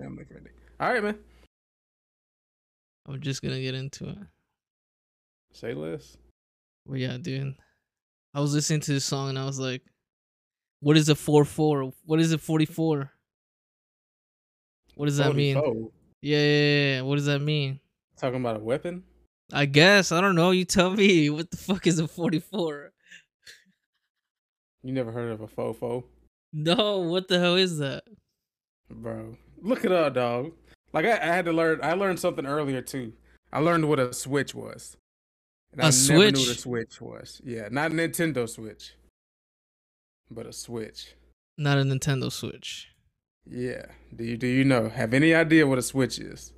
Family friendly. All right, man. I'm just gonna get into it. Say less. Well, yeah, dude. I was listening to this song and I was like, "What is a four four? What is a forty four? What does that mean? 44. Yeah, yeah, yeah, yeah. What does that mean? Talking about a weapon? I guess I don't know. You tell me. What the fuck is a forty four? You never heard of a fofo? No, what the hell is that? Bro. Look it up, dog. Like I, I had to learn I learned something earlier too. I learned what a switch was. And A I never knew what a switch? switch was. Yeah, not a Nintendo Switch. But a switch. Not a Nintendo Switch. Yeah. Do you do you know? Have any idea what a switch is?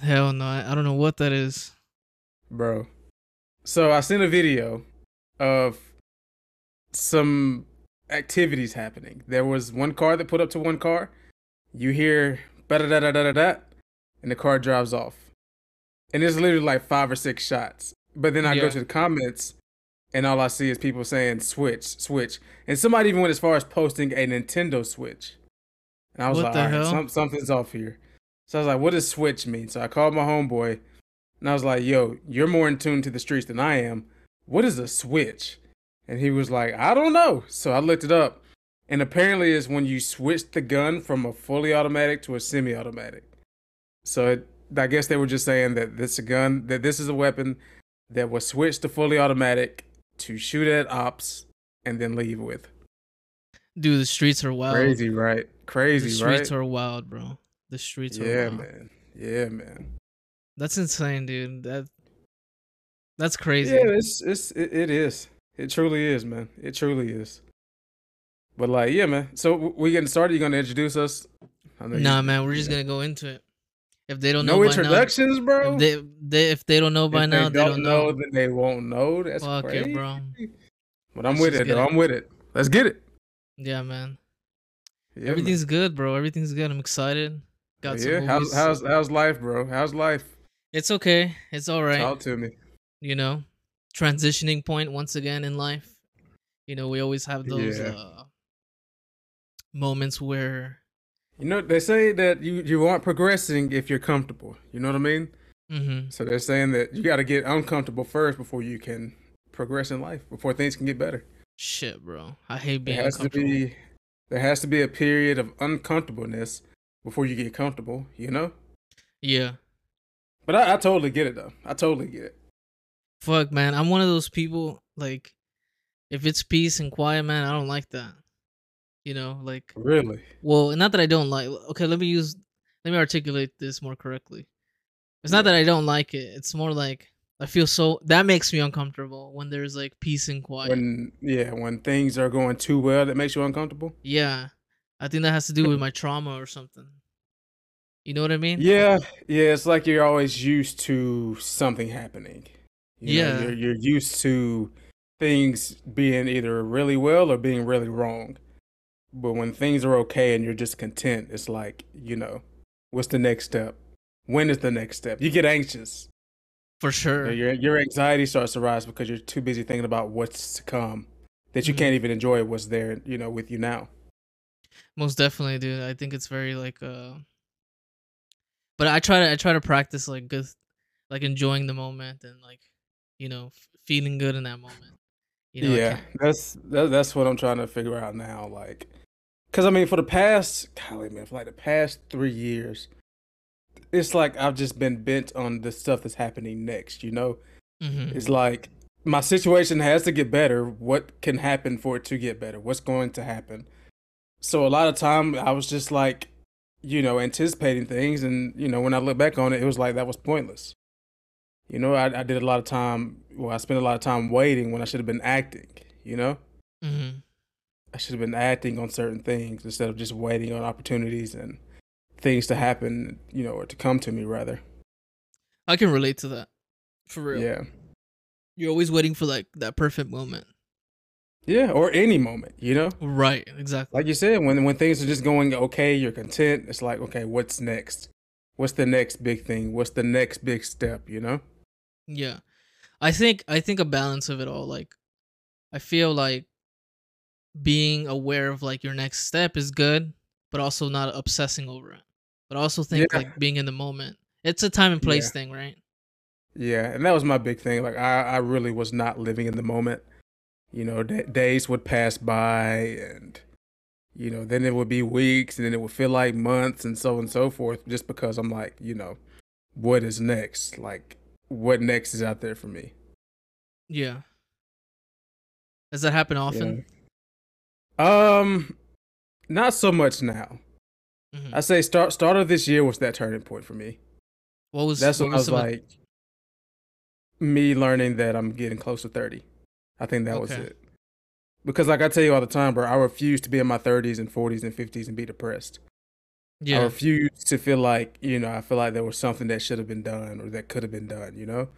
Hell no, I, I don't know what that is. Bro. So I seen a video of some activities happening. There was one car that put up to one car. You hear da da da da da da, and the car drives off. And it's literally like five or six shots. But then I go to the comments, and all I see is people saying switch, switch, and somebody even went as far as posting a Nintendo Switch. And I was What like, right, some, something's off here. So I was like, what does switch mean? So I called my homeboy, and I was like, yo, you're more in tune to the streets than I am. What is a switch? And he was like, I don't know. So I looked it up. And apparently it's when you switch the gun from a fully automatic to a semi-automatic. So it, I guess they were just saying that this is a gun, that this is a weapon that was switched to fully automatic to shoot at ops and then leave with. Dude, the streets are wild. Crazy, right? Crazy, right. the streets right? are wild, bro. The streets are yeah, man. Yeah, man. That's insane, dude. That that's crazy. Yeah, it's it's it, it is. It truly is, man. It truly is. But like, yeah, man. So we getting started. You gonna introduce us? I know Nah, man, we're just gonna go into it. If they don't know no by introductions, now, bro. if they, they if they don't know by If now, they don't know. then they won't know. That's Fuck crazy. it, bro. But I'm Let's with it, though. it. I'm with it. Let's get it. Yeah, man. Yeah, man. Everything's good, bro. Everything's good. I'm excited. Got some yeah. How's how's how's life, bro? How's life? It's okay. It's all right. Talk to me. you know transitioning point once again in life you know we always have those Yeah. uh moments where You know they say that you you aren't progressing if you're comfortable. You know what I mean? hmm So they're saying that you got to get uncomfortable first before you can progress in life. Before things can get better. shit bro i hate There being has to be there has to be a period of uncomfortableness before you get comfortable. You know? yeah But I, I totally get it though. I totally get it. fuck man i'm one of those people like if it's peace and quiet man i don't like that you know like Really? well not that i don't like okay let me use let me articulate this more correctly it's not that i don't like it it's more like i feel so that makes me uncomfortable when there's like peace and quiet When yeah, when things are going too well, that makes you uncomfortable. Yeah. I think that has to do with my trauma or something. You know what I mean? Yeah, yeah. It's like you're always used to something happening. You know, Yeah. you're you're used to things being either really well or being really wrong. But when things are okay and you're just content, it's like you know, what's the next step? When is the next step? You get anxious. For sure. Your your anxiety starts to rise because you're too busy thinking about what's to come, that you Mhm. can't even enjoy what's there. You know, with you now. Most definitely, dude. I think it's very like uh but I try to I try to practice like good like enjoying the moment and like you know, f- feeling good in that moment. You know, yeah, that's that, that's what I'm trying to figure out now. Like, cause I mean, for the past, golly man, for like the past three years, it's like I've just been bent on the stuff that's happening next. You know, Mhm. it's like my situation has to get better. What can happen for it to get better? What's going to happen? So a lot of time I was just like, you know, anticipating things, and you know, when I look back on it, it was like that was pointless. You know, I, I did a lot of time. Well, I spent a lot of time waiting when I should have been acting. You know, Mhm. I should have been acting on certain things instead of just waiting on opportunities and things to happen. You know, or to come to me rather. I can relate to that. For real. Yeah, You're always waiting for like that perfect moment. yeah, or any moment. You know, Right, exactly. like you said, when when things are just going okay, you're content. It's like, okay, what's next? What's the next big thing? What's the next big step? You know? Yeah. I think I think a balance of it all like I feel like being aware of like your next step is good, but also not obsessing over it. but also think Yeah. like being in the moment. It's a time and place Yeah. thing, right? Yeah, and that was my big thing. Like I, I really was not living in the moment. You know, d- days would pass by, and you know, then it would be weeks, and then it would feel like months, and so on and so forth. Just because I'm like, you know, what is next? Like, what next is out there for me? Yeah. Does that happen often? Yeah. Um, not so much now. Mhm. I say start start of this year was that turning point for me. What was That's what when I was some of- like, me learning that I'm getting close to 30. I think that was it. Because, like I tell you all the time, bro, I refuse to be in my 30s and 40s and 50s and be depressed. Yeah. I refuse to feel like, you know, I feel like there was something that should have been done or that could have been done, you know?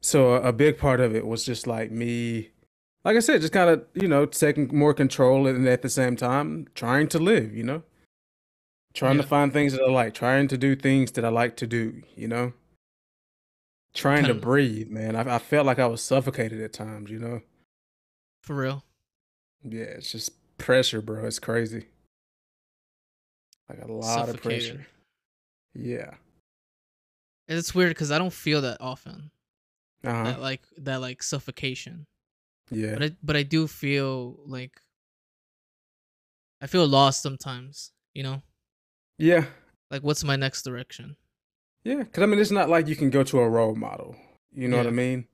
So, a, a big part of it was just like me, like I said, just kind of, you know, taking more control and at the same time trying to live, you know? Trying Yeah. to find things that I like, trying to do things that I like to do, you know? Trying to Kinda- breathe, man. I, I felt like I was suffocated at times, you know? for real. Yeah, it's just pressure, bro. It's crazy. Like a lot of pressure. Yeah. And it's weird because I don't feel that often. Uh huh. That like that like suffocation. Yeah. But I but I do feel like I feel lost sometimes. You know, Yeah. like what's my next direction? Yeah. Cause I mean, it's not like you can go to a role model. You know what I mean?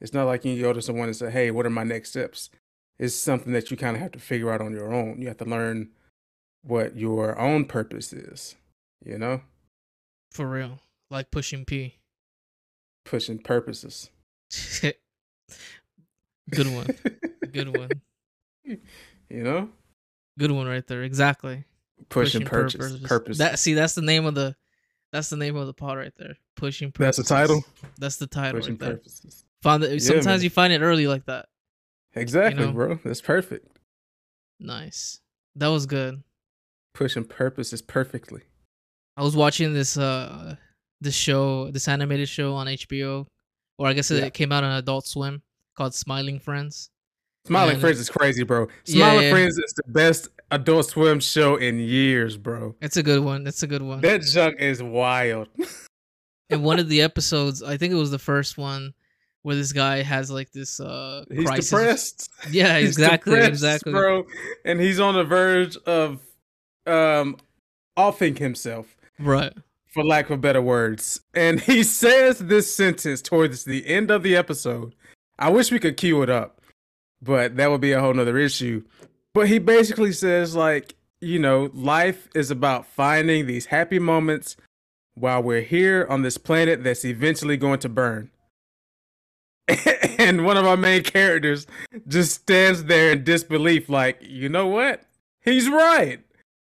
It's not like you can go to someone and say, "Hey, what are my next steps?" It's something that you kind of have to figure out on your own. You have to learn what your own purpose is. You know, For real, like pushing P. pushing purposes. Good one. Good one. you know, Good one right there. Exactly. pushing, pur- purpose. purpose. Purpose. That see, that's the name of the that's the name of the pod right there. Pushing That's the title. That's the title pushing right there. purposes. Found it. Yeah, Sometimes man. you find it early like that. Exactly, know? bro. That's perfect. Nice. That was good. Pushing purposes perfectly. I was watching this uh this show, this animated show on HBO, or I guess it Yeah. came out on Adult Swim called Smiling Friends. Smiling And- Friends is crazy, bro. Smiling yeah. Friends is the best Adult Swim show in years, bro. It's a good one. It's a good one. That junk is wild. In one of the episodes, I think it was the first one, where this guy has like this uh He's crisis. depressed. Yeah, He's exactly, depressed, exactly. bro. And he's on the verge of um offing himself, Right. for lack of better words. And he says this sentence towards the end of the episode. I wish we could cue it up, but that would be a whole nother issue. But he basically says, like, you know, life is about finding these happy moments while we're here on this planet that's eventually going to burn. and one of our main characters just stands there in disbelief, like, you know what? He's right.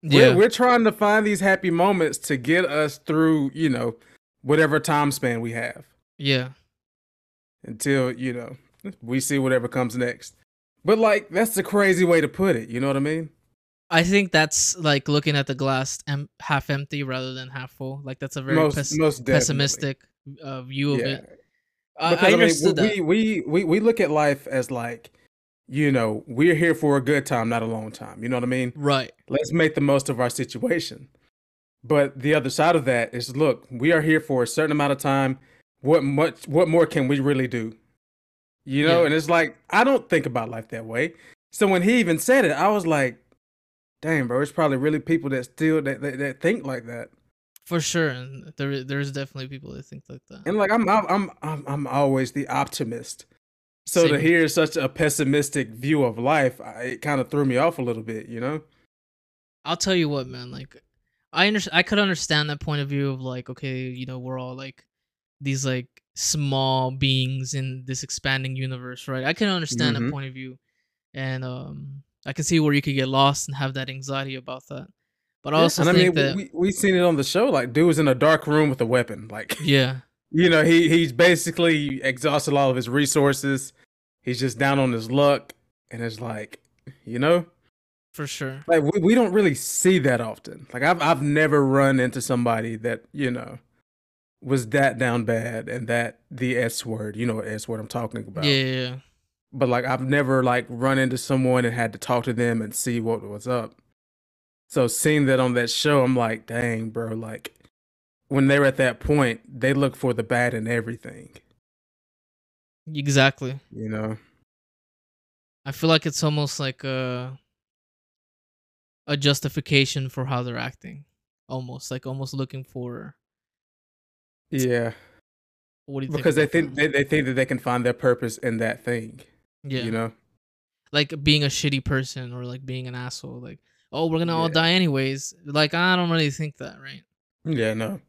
Yeah. We're, we're trying to find these happy moments to get us through, you know, whatever time span we have yeah. Until, you know, we see whatever comes next. But like, that's the crazy way to put it. You know what I mean? I think that's like looking at the glass em- half empty rather than half full. Like that's a very most, pes- most pessimistic uh, view of Yeah. it. I, Because I I, mean, understood that. we, we, we, we look at life as like, you know, we're here for a good time, not a long time. You know what I mean? right. let's make the most of our situation. But the other side of that is look, we are here for a certain amount of time. What much what more can we really do? You know, Yeah. and it's like I don't think about life that way. So when he even said it, I was like, damn, bro, it's probably really people that still that, that, that think like that. For sure. And there there's definitely people that think like that. And like I'm I'm I'm I'm, always the optimist. So Same to hear such a pessimistic view of life, I, it kind of threw me off a little bit, you know? I'll tell you what, man. Like, I under- I could understand that point of view of like, okay, you know, we're all like these like small beings in this expanding universe, right? I can understand Mhm. that point of view, and um, I can see where you could get lost and have that anxiety about that. But I also and I mean, that, we we seen it on the show. Like, dude was in a dark room with a weapon. Like, yeah, you know, he he's basically exhausted all of his resources. He's just down on his luck, and it's like, you know, for sure. like we, we don't really see that often. Like, I've I've never run into somebody that you know was that down bad and that the S word. You know what S word I'm talking about. Yeah. But like, I've never like run into someone and had to talk to them and see what was up. So seeing that on that show, I'm like, dang, bro, like when they're at that point, they look for the bad in everything. Exactly. You know? I feel like it's almost like a a justification for how they're acting. Almost like almost looking for Yeah. what do you Because they think? they, they think that they can find their purpose in that thing. yeah, You know? like being a shitty person or like being an asshole. Like, oh, we're gonna all die anyways. Like, I don't really think that, right? Yeah, no.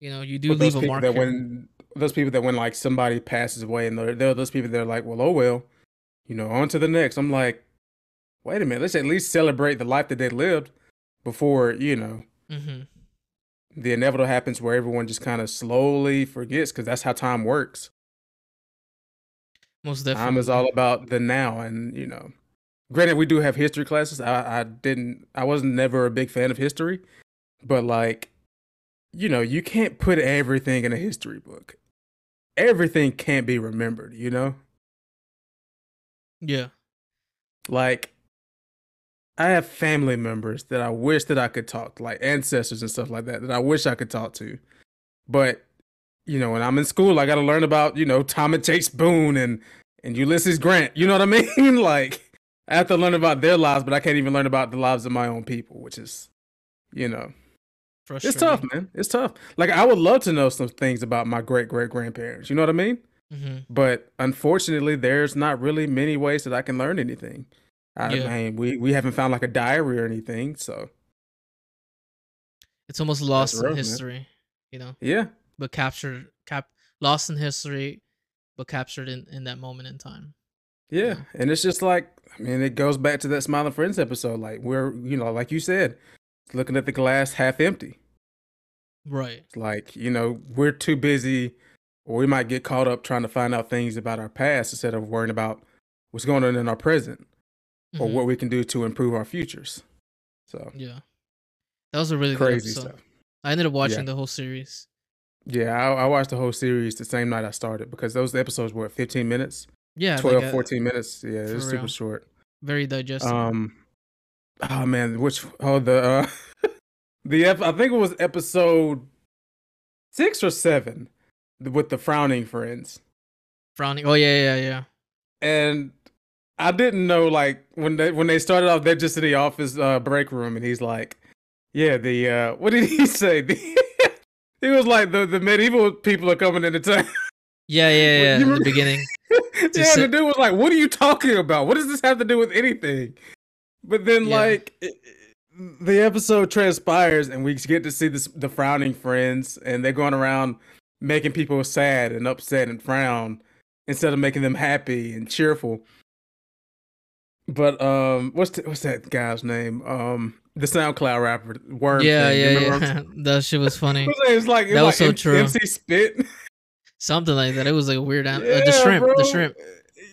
You know, you do But leave a mark. that here. when those people that when like somebody passes away and they're, they're those people that are like, well, oh well, you know, on to the next. I'm like, wait a minute, let's at least celebrate the life that they lived before, you know, hmm the inevitable happens where everyone just kind of slowly forgets because that's how time works. Most definitely. Time is all about the now, and you know, granted, we do have history classes. I, I didn't, I was never a big fan of history, but like, you know, you can't put everything in a history book. Everything can't be remembered, you know? Yeah. Like, I have family members that I wish that I could talk, to, like ancestors and stuff like that, that I wish I could talk to. But, you know, when I'm in school, I got to learn about, you know, Thomas Chase Boone and, and Ulysses Grant. You know what I mean? like, I have to learn about their lives, but I can't even learn about the lives of my own people, which is, you know, it's tough, man. It's tough. Like, I would love to know some things about my great great grandparents. You know what I mean? hmm but unfortunately there's not really many ways that i can learn anything i Yeah. mean we, we haven't found like a diary or anything so It's almost lost rough, in man. history, you know, yeah but captured, cap, lost in history, but captured in in that moment in time. yeah Yeah. and it's just like i mean it goes back to that smiling friends episode like we're you know like you said looking at the glass half empty Right. It's like you know we're too busy or we might get caught up trying to find out things about our past instead of worrying about what's going on in our present or Mhm. what we can do to improve our futures so Yeah. That was a really crazy stuff I ended up watching Yeah. the whole series. Yeah, I, I watched the whole series the same night I started because those episodes were 15 minutes, Yeah, 12, like, uh, 14 minutes. Yeah, it was super short. very digestible. Um, oh man, which oh the uh, the ep- I think it was episode six or seven with the frowning friends, Frowning. Oh yeah, yeah, yeah. and I didn't know like when they when they started off, they're just in the office uh, break room, and he's like, yeah, the uh, what did he say? he was like the the medieval people are coming into town. Yeah, yeah, yeah. In the beginning. yeah, the dude was like, "What are you talking about? What does this have to do with anything?" But then, Yeah. like, it- the episode transpires, and we get to see this, the frowning friends, and they're going around making people sad and upset and frown instead of making them happy and cheerful. But um, what's the, what's that guy's name? Um, the SoundCloud rapper Worm. yeah, thing. Yeah, remember what I'm yeah. that shit was funny. It's like, it's That was like so M- true. MC Spit. Something like that. It was like a weird. An- uh, the shrimp. bro. The shrimp.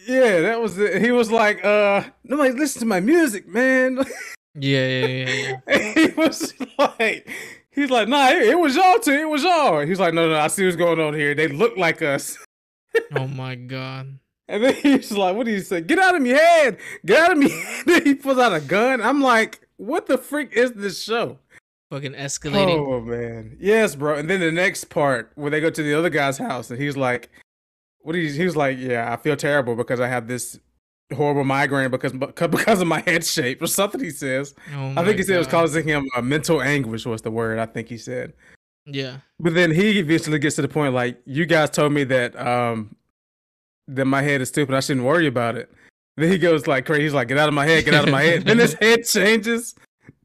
Yeah, that was it. He was like, uh, nobody listen to my music, man. Yeah, yeah, yeah, yeah. He was like, he's like, nah, it, it was y'all too. It was y'all. He's like, no, no, I see what's going on here. They look like us. oh my god. And then he's like, what do you say? Get out of my head. Get out of me. Then he pulls out a gun. I'm like, what the freak is this show? Fucking escalating. Oh man, yes, bro. And then the next part where they go to the other guy's house, and he's like, "What?" He he was like, "Yeah, I feel terrible because I have this horrible migraine because because of my head shape or something." He says. Oh I think he said it was causing him uh, mental anguish was the word. I think he said. Yeah. But then he eventually gets to the point like, "You guys told me that um that my head is stupid. I shouldn't worry about it." Then he goes like crazy. He's like, "Get out of my head! Get out of my head!" then his head changes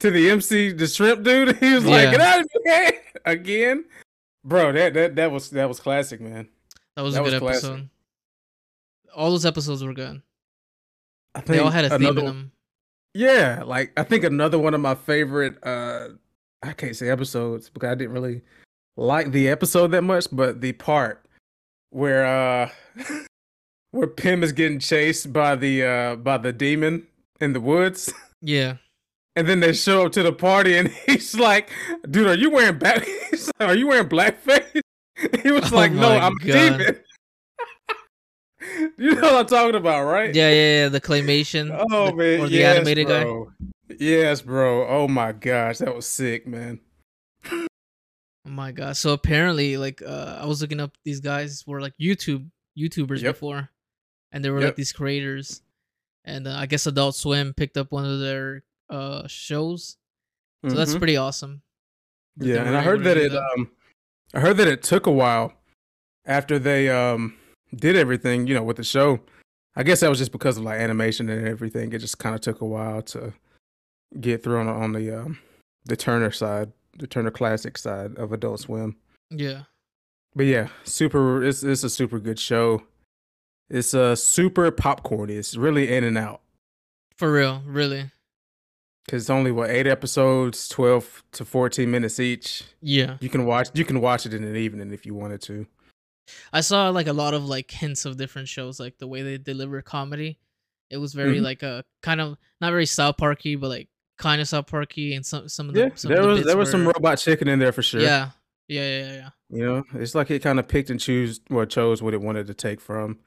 to the MC, the shrimp dude. He was like, Yeah. "Get out of my head again, bro." That that that was that was classic, man. That was That a good was classic. episode. All those episodes were good. I They all think had a theme in them. Yeah, like I think another one of my favorite uh I can't say episodes because I didn't really like the episode that much, but the part where uh where Pim is getting chased by the uh by the demon in the woods Yeah. and then they show up to the party and he's like, "Dude, are you wearing black like, Are you wearing blackface?" He was Oh like, "No, I'm a demon." you know what I'm talking about, right? Yeah, yeah, yeah. The claymation. Oh the- man, Or the yes, animated guy. Yes, bro. Oh my gosh, that was sick, man. Oh my god. So apparently, like, uh, I was looking up these guys were like YouTube YouTubers Yep. before, and they were Yep. like these creators, and uh, I guess Adult Swim picked up one of their uh shows, so that's Mhm. pretty awesome. that yeah, and I heard that it um I heard that it took a while after they um did everything, you know, with the show. I guess that was just because of like animation and everything. It just kind of took a while to get through on, on the um the Turner side, the Turner Classic side of Adult Swim. Yeah, But yeah, super it's it's a super good show. It's uh super popcorn. It's really in and out. for real, really. Cause it's only what eight episodes, twelve to fourteen minutes each. Yeah, You can watch you can watch it in an evening if you wanted to. I saw like a lot of like hints of different shows, like the way they deliver comedy. It was very Mhm. like a kind of not very South Parky, but like kind of South Parky, and some some of the Yeah, some there of the was bits there was some robot chicken in there for sure. Yeah, yeah, yeah, yeah, yeah. You know, it's like it kind of picked and chose or chose what it wanted to take from.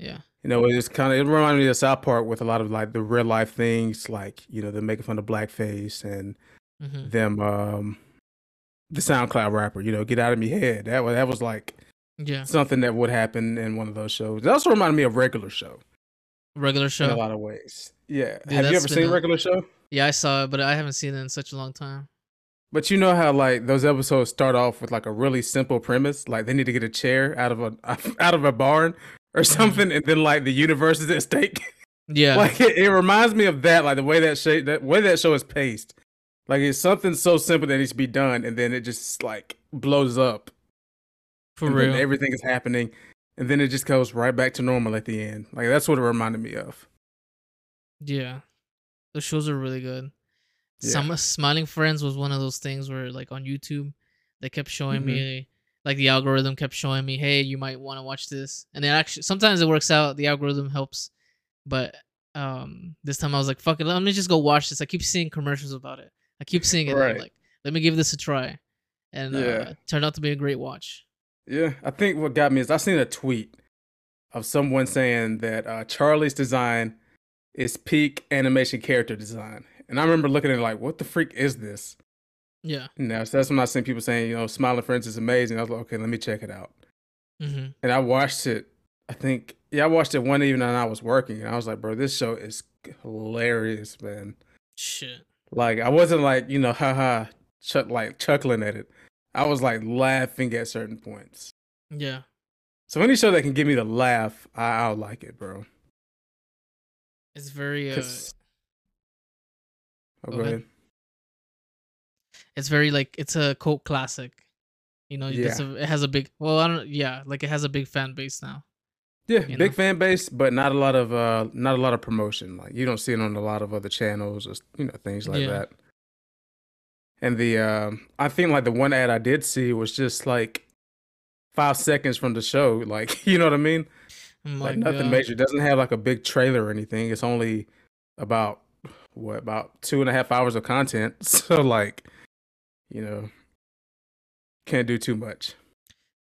Yeah. You know, it's kind of it reminded me of South Park with a lot of like the real life things, like you know, they're making fun of blackface and hmm them um the SoundCloud rapper. You know, get out of me head. That was that was like Yeah, something that would happen in one of those shows. It also reminded me of regular show regular show in a lot of ways. Yeah, Dude, have you ever seen a- regular show? Yeah, I saw it, but I haven't seen it in such a long time. But you know how like those episodes start off with like a really simple premise, like they need to get a chair out of a out of a barn or something, and then like the universe is at stake. Yeah, like it, it reminds me of that, like the way that show that way that show is paced. Like it's something so simple that needs to be done, and then it just like blows up. for and real. everything is happening, and then it just goes right back to normal at the end. Like that's what it reminded me of. Yeah, the shows are really good. Yeah. Some Smiling Friends was one of those things where, like, on YouTube, they kept showing Mhm. me, like, the algorithm kept showing me, hey, you might want to watch this, and it actually sometimes it works out. The algorithm helps, but um, this time I was like, fuck it, let me just go watch this. I keep seeing commercials about it. I keep seeing it. Right. like, let me give this a try, and Yeah. uh, turned out to be a great watch. Yeah, I think what got me is I seen a tweet of someone saying that uh, Charlie's design is peak animation character design, and I remember looking at it like, what the freak is this? Yeah. Know, so that's when I seen people saying, you know, Smiling Friends is amazing. I was like, okay, let me check it out, hmm and I watched it. I think, yeah, I watched it one evening and I was working, and I was like, bro, this show is hilarious, man. Shit. Like I wasn't like, you know, haha, chuck like chuckling at it. I was like laughing at certain points. Yeah. So any show that can give me the laugh, I, I'll like it, bro. It's very uh, Oh, Go go ahead. ahead. It's very like it's a cult classic. You know, it's Yeah. a, it has a big well, I don't yeah, like it has a big fan base now. Yeah, big know? fan base, but not a lot of uh, not a lot of promotion. Like you don't see it on a lot of other channels or you know things like Yeah. that. And the um, I think like the one ad I did see was just like five seconds from the show. Like you know what I mean? Oh my like nothing God. major. It doesn't have like a big trailer or anything. It's only about what about two and a half hours of content. So like, you know, can't do too much.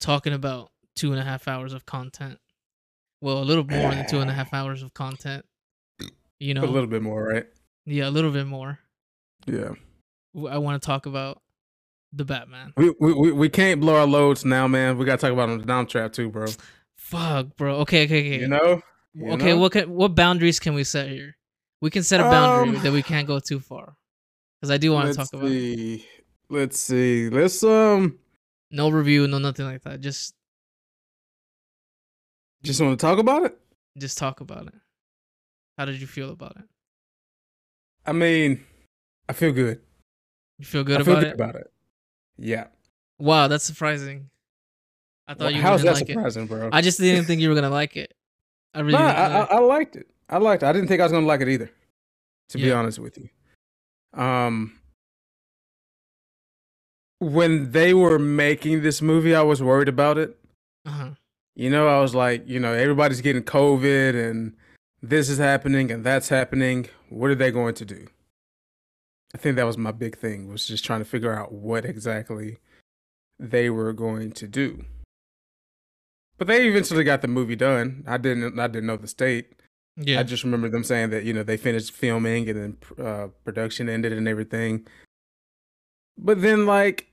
Talking about two and a half hours of content. Well, a little more than two and a half hours of content. You know, A little bit more, right? yeah, a little bit more. Yeah. I want to talk about the Batman. We, we we can't blow our loads now, man. We gotta talk about on the Dom Trap too, bro. Fuck, bro. Okay, okay, okay. You know? You okay, know? what can, what boundaries can we set here? We can set a boundary Um, that we can't go too far. Because I do want to talk about it. Let's see. Let's um no review, no nothing like that. Just just want to talk about it. just talk about it. How did you feel about it? I mean, I feel good. You feel good I feel about good it? about it. Yeah. Wow, that's surprising. I thought Well, you how's that like it. How's that surprising, bro? I just didn't think you were gonna like it. I really. Nah, I, I, I liked it. I liked it. I didn't think I was gonna like it either. To be honest with you, um, when they were making this movie, I was worried about it. uh-huh. You know, I was like, you know, everybody's getting COVID and this is happening and that's happening. What are they going to do? I think that was my big thing was just trying to figure out what exactly they were going to do. But they eventually got the movie done. I didn't I didn't know the state. Yeah. I just remember them saying that you know they finished filming and then uh, production ended and everything. But then like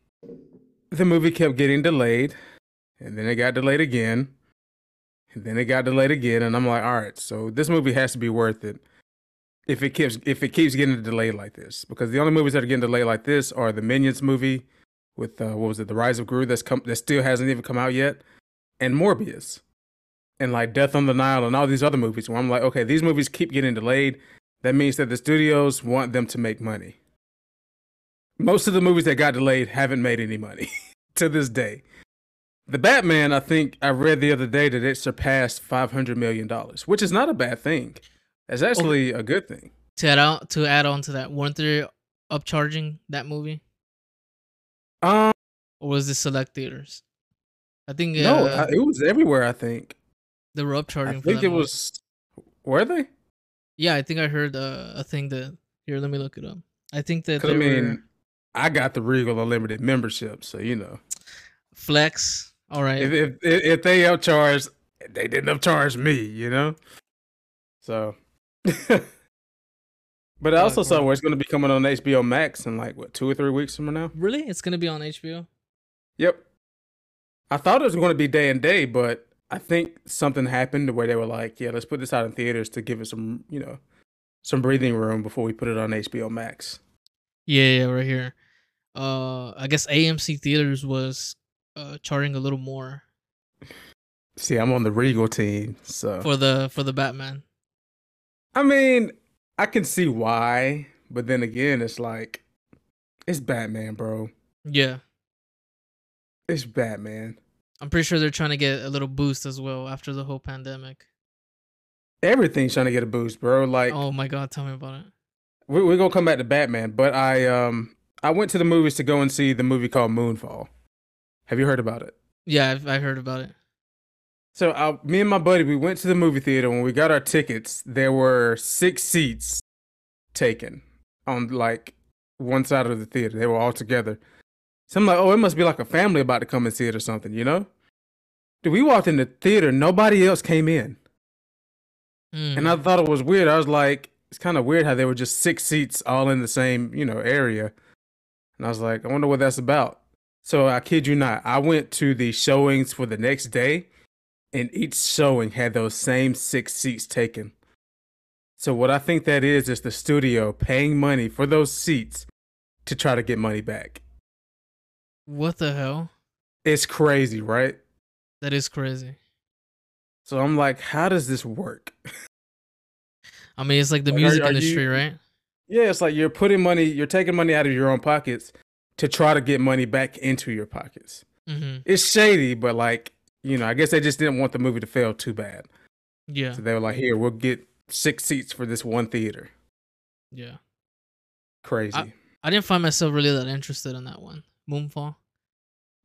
the movie kept getting delayed, and then it got delayed again, and then it got delayed again, and I'm like, all right, so this movie has to be worth it if it keeps if it keeps getting delayed like this because the only movies that are getting delayed like this are the Minions movie with uh, what was it, The Rise of Gru that's come that still hasn't even come out yet, and Morbius, and like Death on the Nile and all these other movies where I'm like, okay, these movies keep getting delayed. That means that the studios want them to make money. Most of the movies that got delayed haven't made any money to this day. The Batman, I think I read the other day that it surpassed five hundred million dollars, which is not a bad thing. It's actually a good thing. to add on to add on to that, weren't they upcharging that movie, Um, or was it select theaters? I think no, uh, I- it was everywhere. I think. they were upcharging. I for think it movie. was. Were they? Yeah, I think I heard uh, a thing that here. Let me look it up. I think that they I mean, were I got the Regal Unlimited membership, so you know, flex. All right, if if if, they upcharged, they didn't upcharge me, you know. So, but I also saw where it's going to be coming on HBO Max in like what two or three weeks from now. really, it's gonna be on HBO. Yep. I thought it was going to be day and day, but I think something happened where they were like, "Yeah, let's put this out in theaters to give it some, you know, some breathing room before we put it on HBO Max." Yeah, yeah, right here. Uh, I guess AMC theaters was uh charging a little more See, I'm on the Regal team, so for the for the Batman. I mean, I can see why, but then again, it's like it's Batman, bro. Yeah, It's Batman. I'm pretty sure they're trying to get a little boost as well after the whole pandemic. Everything's trying to get a boost, bro. Like oh my god, tell me about it. We we're gonna come back to Batman, but I um I went to the movies to go and see the movie called Moonfall. Have you heard about it? Yeah, I've, I heard about it. So uh, me and my buddy, we went to the movie theater. When we got our tickets, there were six seats taken on like one side of the theater. They were all together. So I'm like, oh, it must be like a family about to come and see it or something, you know? Dude, we walked in the theater, nobody else came in. Mm. And I thought it was weird. I was like, it's kind of weird how there were just six seats all in the same, you know, area. And I was like, I wonder what that's about. So I kid you not, I went to the showings for the next day, and each showing had those same six seats taken. So what I think that is is the studio paying money for those seats to try to get money back. what the hell? It's crazy, right? That is crazy. So I'm like, how does this work? I mean, it's like the Like, music are industry, you- right? Yeah, it's like you're putting money, you're taking money out of your own pockets to try to get money back into your pockets. Mm-hmm. It's shady, but like, you know, I guess they just didn't want the movie to fail too bad. Yeah, So they were like, here, we'll get six seats for this one theater. yeah. Crazy. I didn't find myself really that interested in that one. Moonfall.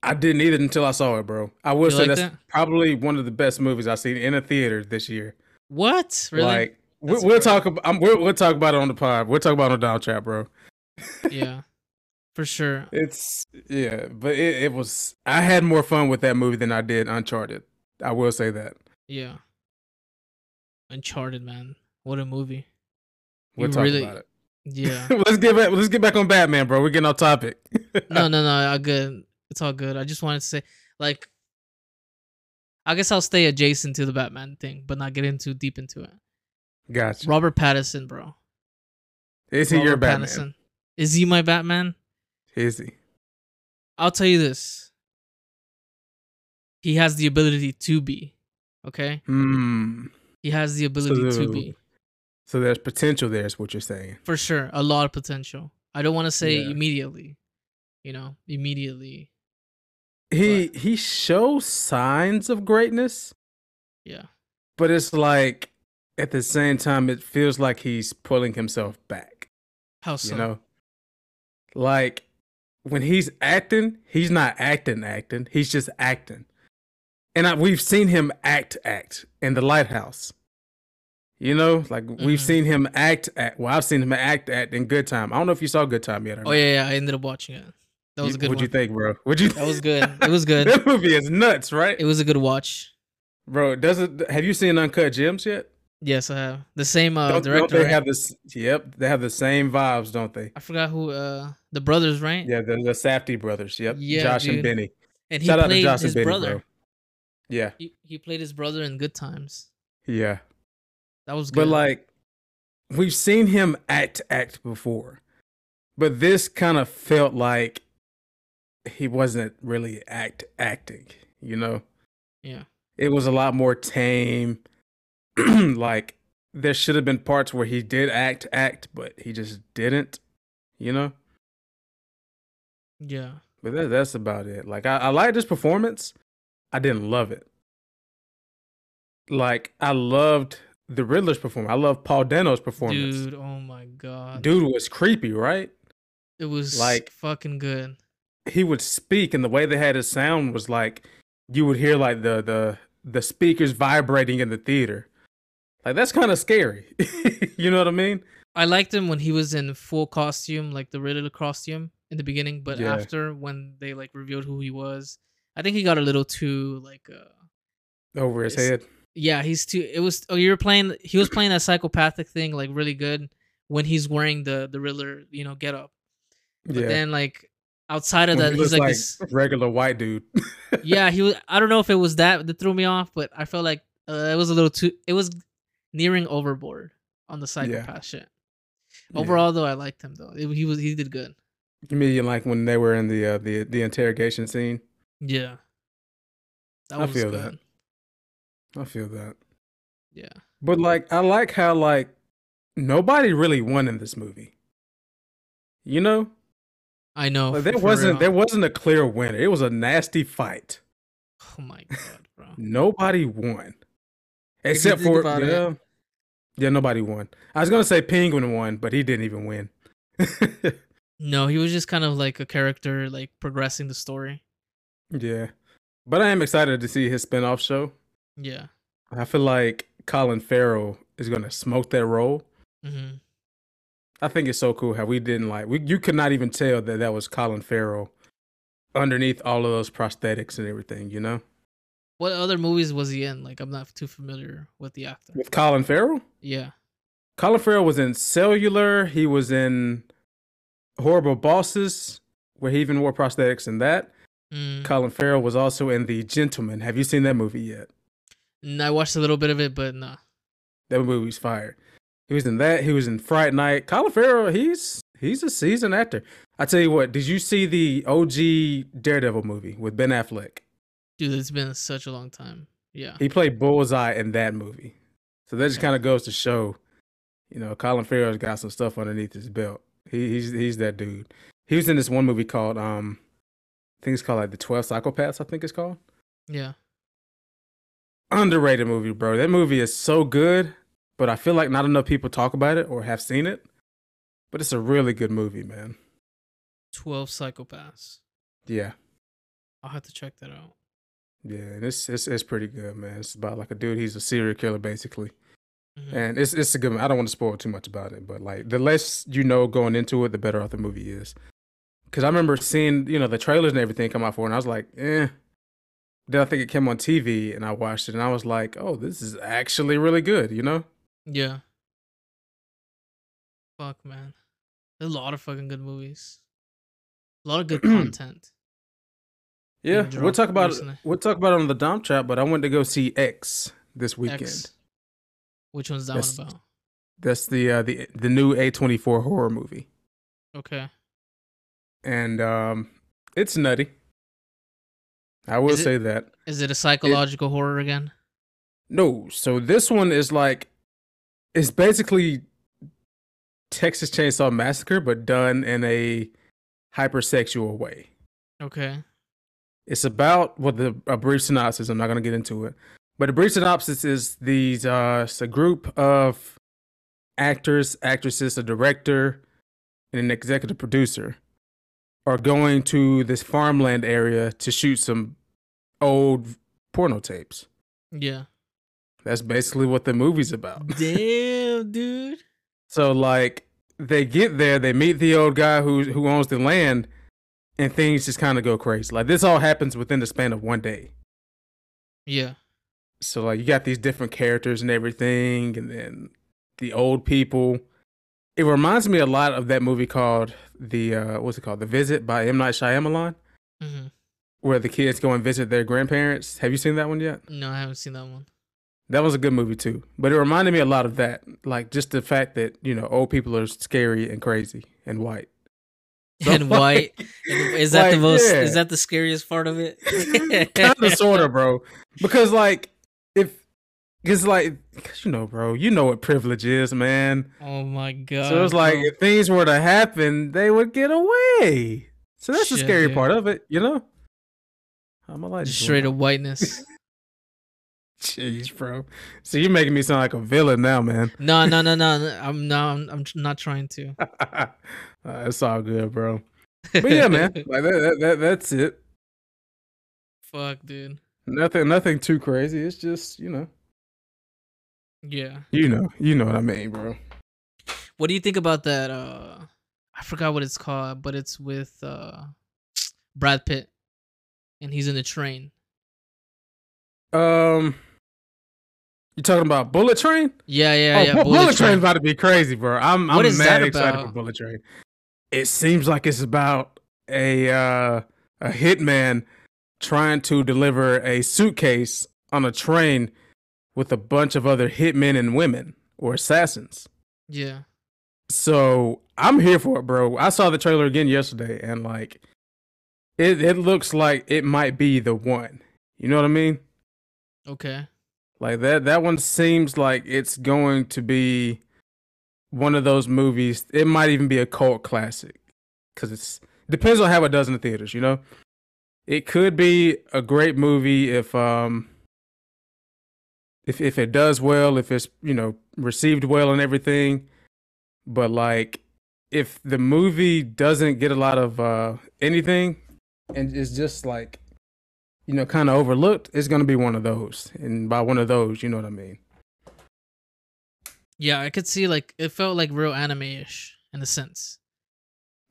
I, didn't either until I saw it, bro. I will You say like that's that? probably one of the best movies I've seen in a theater this year. What? Really? Like, That's we'll incredible. talk about we'll, we'll talk about it on the pod. We'll talk about it on Dom Trap, bro. yeah, for sure. It's yeah, but it, it was. I had more fun with that movie than I did Uncharted. I will say that. Yeah. Uncharted, man. What a movie. We'll You talk really- about it. Yeah. let's get back. Let's get back on Batman, bro. We're getting off topic. no, no, no. I good. It's all good. I just wanted to say, like, I guess I'll stay adjacent to the Batman thing, but not get into deep into it. Gotcha. Robert Pattinson, bro. Is he your Batman? Pattinson. Is he my Batman? Is he? I'll tell you this. He has the ability to be. Okay? Hmm. He has the ability to be. So there's potential there, is what you're saying. For sure. A lot of potential. I don't want to say Yeah. immediately. You know, immediately. He he shows signs of greatness, Yeah. but it's like at the same time it feels like he's pulling himself back. How so? You know, like when he's acting, he's not acting, acting. He's just acting, and I, we've seen him act, act in the lighthouse. You know, like we've Mhm. seen him act, act. Well, I've seen him act, act in Good Time. I don't know if you saw Good Time yet. Or Oh yeah, yeah. I ended up watching it. That was You- a good What'd one. you think, bro? What'd you? That was good. It was good. that movie is nuts, right? It was a good watch. bro, does it? Have you seen Uncut Gems yet? Yes, I have the same uh, don't, don't they right? have this? Yep, they have the same vibes, don't they? I forgot who uh the brothers, right? Yeah, the, the Safdie brothers. Yep, Yeah, Josh dude. and Benny. And he Shout out to played Josh his and Benny, brother. bro. Yeah, He he played his brother in Good Times. yeah. That was good. But like, we've seen him act act before, but this kind of felt like he wasn't really act acting. You know, yeah, it was a lot more tame. like there should have been parts where he did act act, but he just didn't. You know. yeah, But that, that's about it. Like I, I liked his performance. I didn't love it. Like I loved the Riddler's performance. I love Paul Dano's performance. dude. Oh my god, Dude was creepy, right? it was like- like fucking good. He would speak, and the way they had his sound was like you would hear like the the the speakers vibrating in the theater. Like that's kind of scary. you know what I mean? I liked him when he was in full costume, like the Riddler costume in the beginning, but Yeah. after when they like revealed who he was, I think he got a little too like uh Over his head. yeah, he's too it was oh you were playing he was playing that psychopathic thing like really good when he's wearing the the Riddler, you know, get up. But yeah. then like outside of When that he he's like, like this regular white dude. yeah, he was I don't know if it was that that threw me off, but I felt like uh, it was a little too it was nearing overboard on the psychopath shit. Yeah. Overall though, I liked him though. He was he did good. You mean like when they were in the uh, the the interrogation scene? Yeah. That I was feel good. that. I feel that. Yeah. But like I like how like nobody really won in this movie. You know? I know. Like there wasn't real. there wasn't a clear winner. It was a nasty fight. Oh my god, bro. Nobody won. If you Except for about it- yeah, yeah, nobody won. I was gonna say Penguin won, but he didn't even win. No, he was just kind of like a character like progressing the story. yeah. But I am excited to see his spin-off show. Yeah. I feel like Colin Farrell is gonna smoke that role. Mm-hmm. I think it's so cool how we didn't like we you could not even tell that that was Colin Farrell underneath all of those prosthetics and everything, you know? What other movies was he in? Like I'm not too familiar with the actor. With Colin Farrell? Yeah. Colin Farrell was in Cellular, he was in Horrible Bosses, where he even wore prosthetics in that. Mm. Colin Farrell was also in The Gentleman. Have you seen that movie yet? And I watched a little bit of it, but nah. That movie's fire. He was in that. He was in Fright Night. Colin Farrell, he's he's a seasoned actor. I tell you what, did you see the OG Daredevil movie with Ben Affleck? Dude, it's been such a long time. Yeah. He played Bullseye in that movie. So that just kind of goes to show, you know, Colin Farrell's got some stuff underneath his belt. He, he's he's that dude. He was in this one movie called um, I think it's called like the Twelve Psychopaths. I think it's called. Yeah. Underrated movie, bro. That movie is so good, but I feel like not enough people talk about it or have seen it. But it's a really good movie, man. 12 Psychopaths. Yeah, I'll have to check that out. Yeah, and it's it's it's pretty good, man. It's about like a dude. He's a serial killer, basically. Mhm. And it's it's a good. I don't want to spoil too much about it, but like the less you know going into it, the better off the movie is. Because I remember seeing you know the trailers and everything come out for, it, and I was like, eh. Then I think it came on TV, and I watched it, and I was like, oh, this is actually really good, you know? Yeah. Fuck, man. There's a lot of fucking good movies. A lot of good content. Yeah, we'll talk about recently. it. We'll talk about it on the Dom Trap, but I went to go see X this weekend. X. Which one's that That's- one about? That's the uh, the the new A twenty four horror movie, Okay. and um, it's nutty. I will it- say that. Is it a psychological horror again? No, so this one is like it's basically Texas Chainsaw Massacre, but done in a hypersexual way. Okay. It's about what the a brief synopsis. I'm not gonna get into it, but a brief synopsis is these. Uh, it's a group of actors, actresses, a director, and an executive producer are going to this farmland area to shoot some old porno tapes. Yeah. That's basically what the movie's about. Damn, dude. So like they get there, they meet the old guy who who owns the land, and things just kind of go crazy. Like this all happens within the span of one day. Yeah. So like you got these different characters and everything, and then the old people. It reminds me a lot of that movie called the uh, what's it called, The Visit by M Night Shyamalan, hmm where the kids go and visit their grandparents. Have you seen that one yet? No, I haven't seen that one. That was a good movie too, but it reminded me a lot of that. Like just the fact that you know old people are scary and crazy and white. So, and like- white. Is that the most? yeah. Is that the scariest part of it? kind of sort of bro because like if it's like, because you know bro you know what privilege is man Oh my god. so it's like bro. if things were to happen they would get away so that's the scary dude. part of it you know i'm a like straight of whiteness. jeez bro so you're making me sound like a villain now man No, no, no, no. I'm no. I'm, I'm not trying to. uh, it's all good bro but yeah man like that, that, that that's it Fuck, dude. nothing nothing too crazy it's just you know Yeah. you know you know what i mean bro What do you think about that? Uh, I forgot what it's called, but it's with uh, Brad Pitt, and he's in the train. Um, you talking about Bullet Train? Yeah, yeah, oh, yeah. Bullet, Bullet, Train. Train's about to be crazy, bro. I'm What I'm mad excited for Bullet Train. It seems like it's about a uh, a hitman trying to deliver a suitcase on a train with a bunch of other hitmen and women or assassins. Yeah. So I'm here for it, bro. I saw the trailer again yesterday, and like, it it looks like it might be the one. You know what I mean? Okay. Like that that one seems like it's going to be one of those movies. It might even be a cult classic cuz it's depends on how it does in the theaters, you know. It could be a great movie if um if if it does well, if it's, you know, received well and everything. But like if the movie doesn't get a lot of uh anything and it's just like you know, kind of overlooked, it's gonna be one of those. And by one of those, you know what I mean. Yeah, I could see like it felt like real anime-ish in a sense.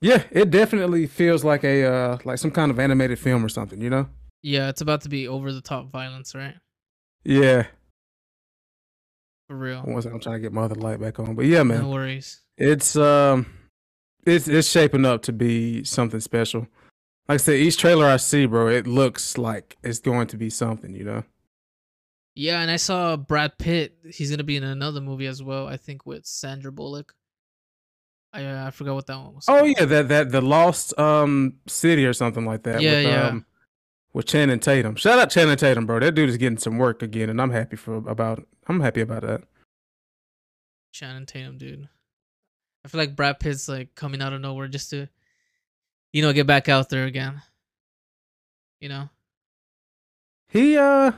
Yeah, it definitely feels like a uh like some kind of animated film or something, you know? Yeah, it's about to be over the top violence, right? Yeah. For real. One second, I'm trying to get my other light back on. But yeah, man. No worries. It's um it's it's shaping up to be something special. Like I said, each trailer I see, bro, it looks like it's going to be something, you know? Yeah, and I saw Brad Pitt. He's gonna be in another movie as well. I think with Sandra Bullock. I uh, I forgot what that one was. Oh called. yeah, that that the Lost um city or something like that. Yeah, with, yeah. Um, with Channing Tatum. Shout out Channing Tatum, bro. That dude is getting some work again, and I'm happy for about. I'm happy about that. Channing Tatum, dude. I feel like Brad Pitt's like coming out of nowhere just to, you know, get back out there again. You know. He uh,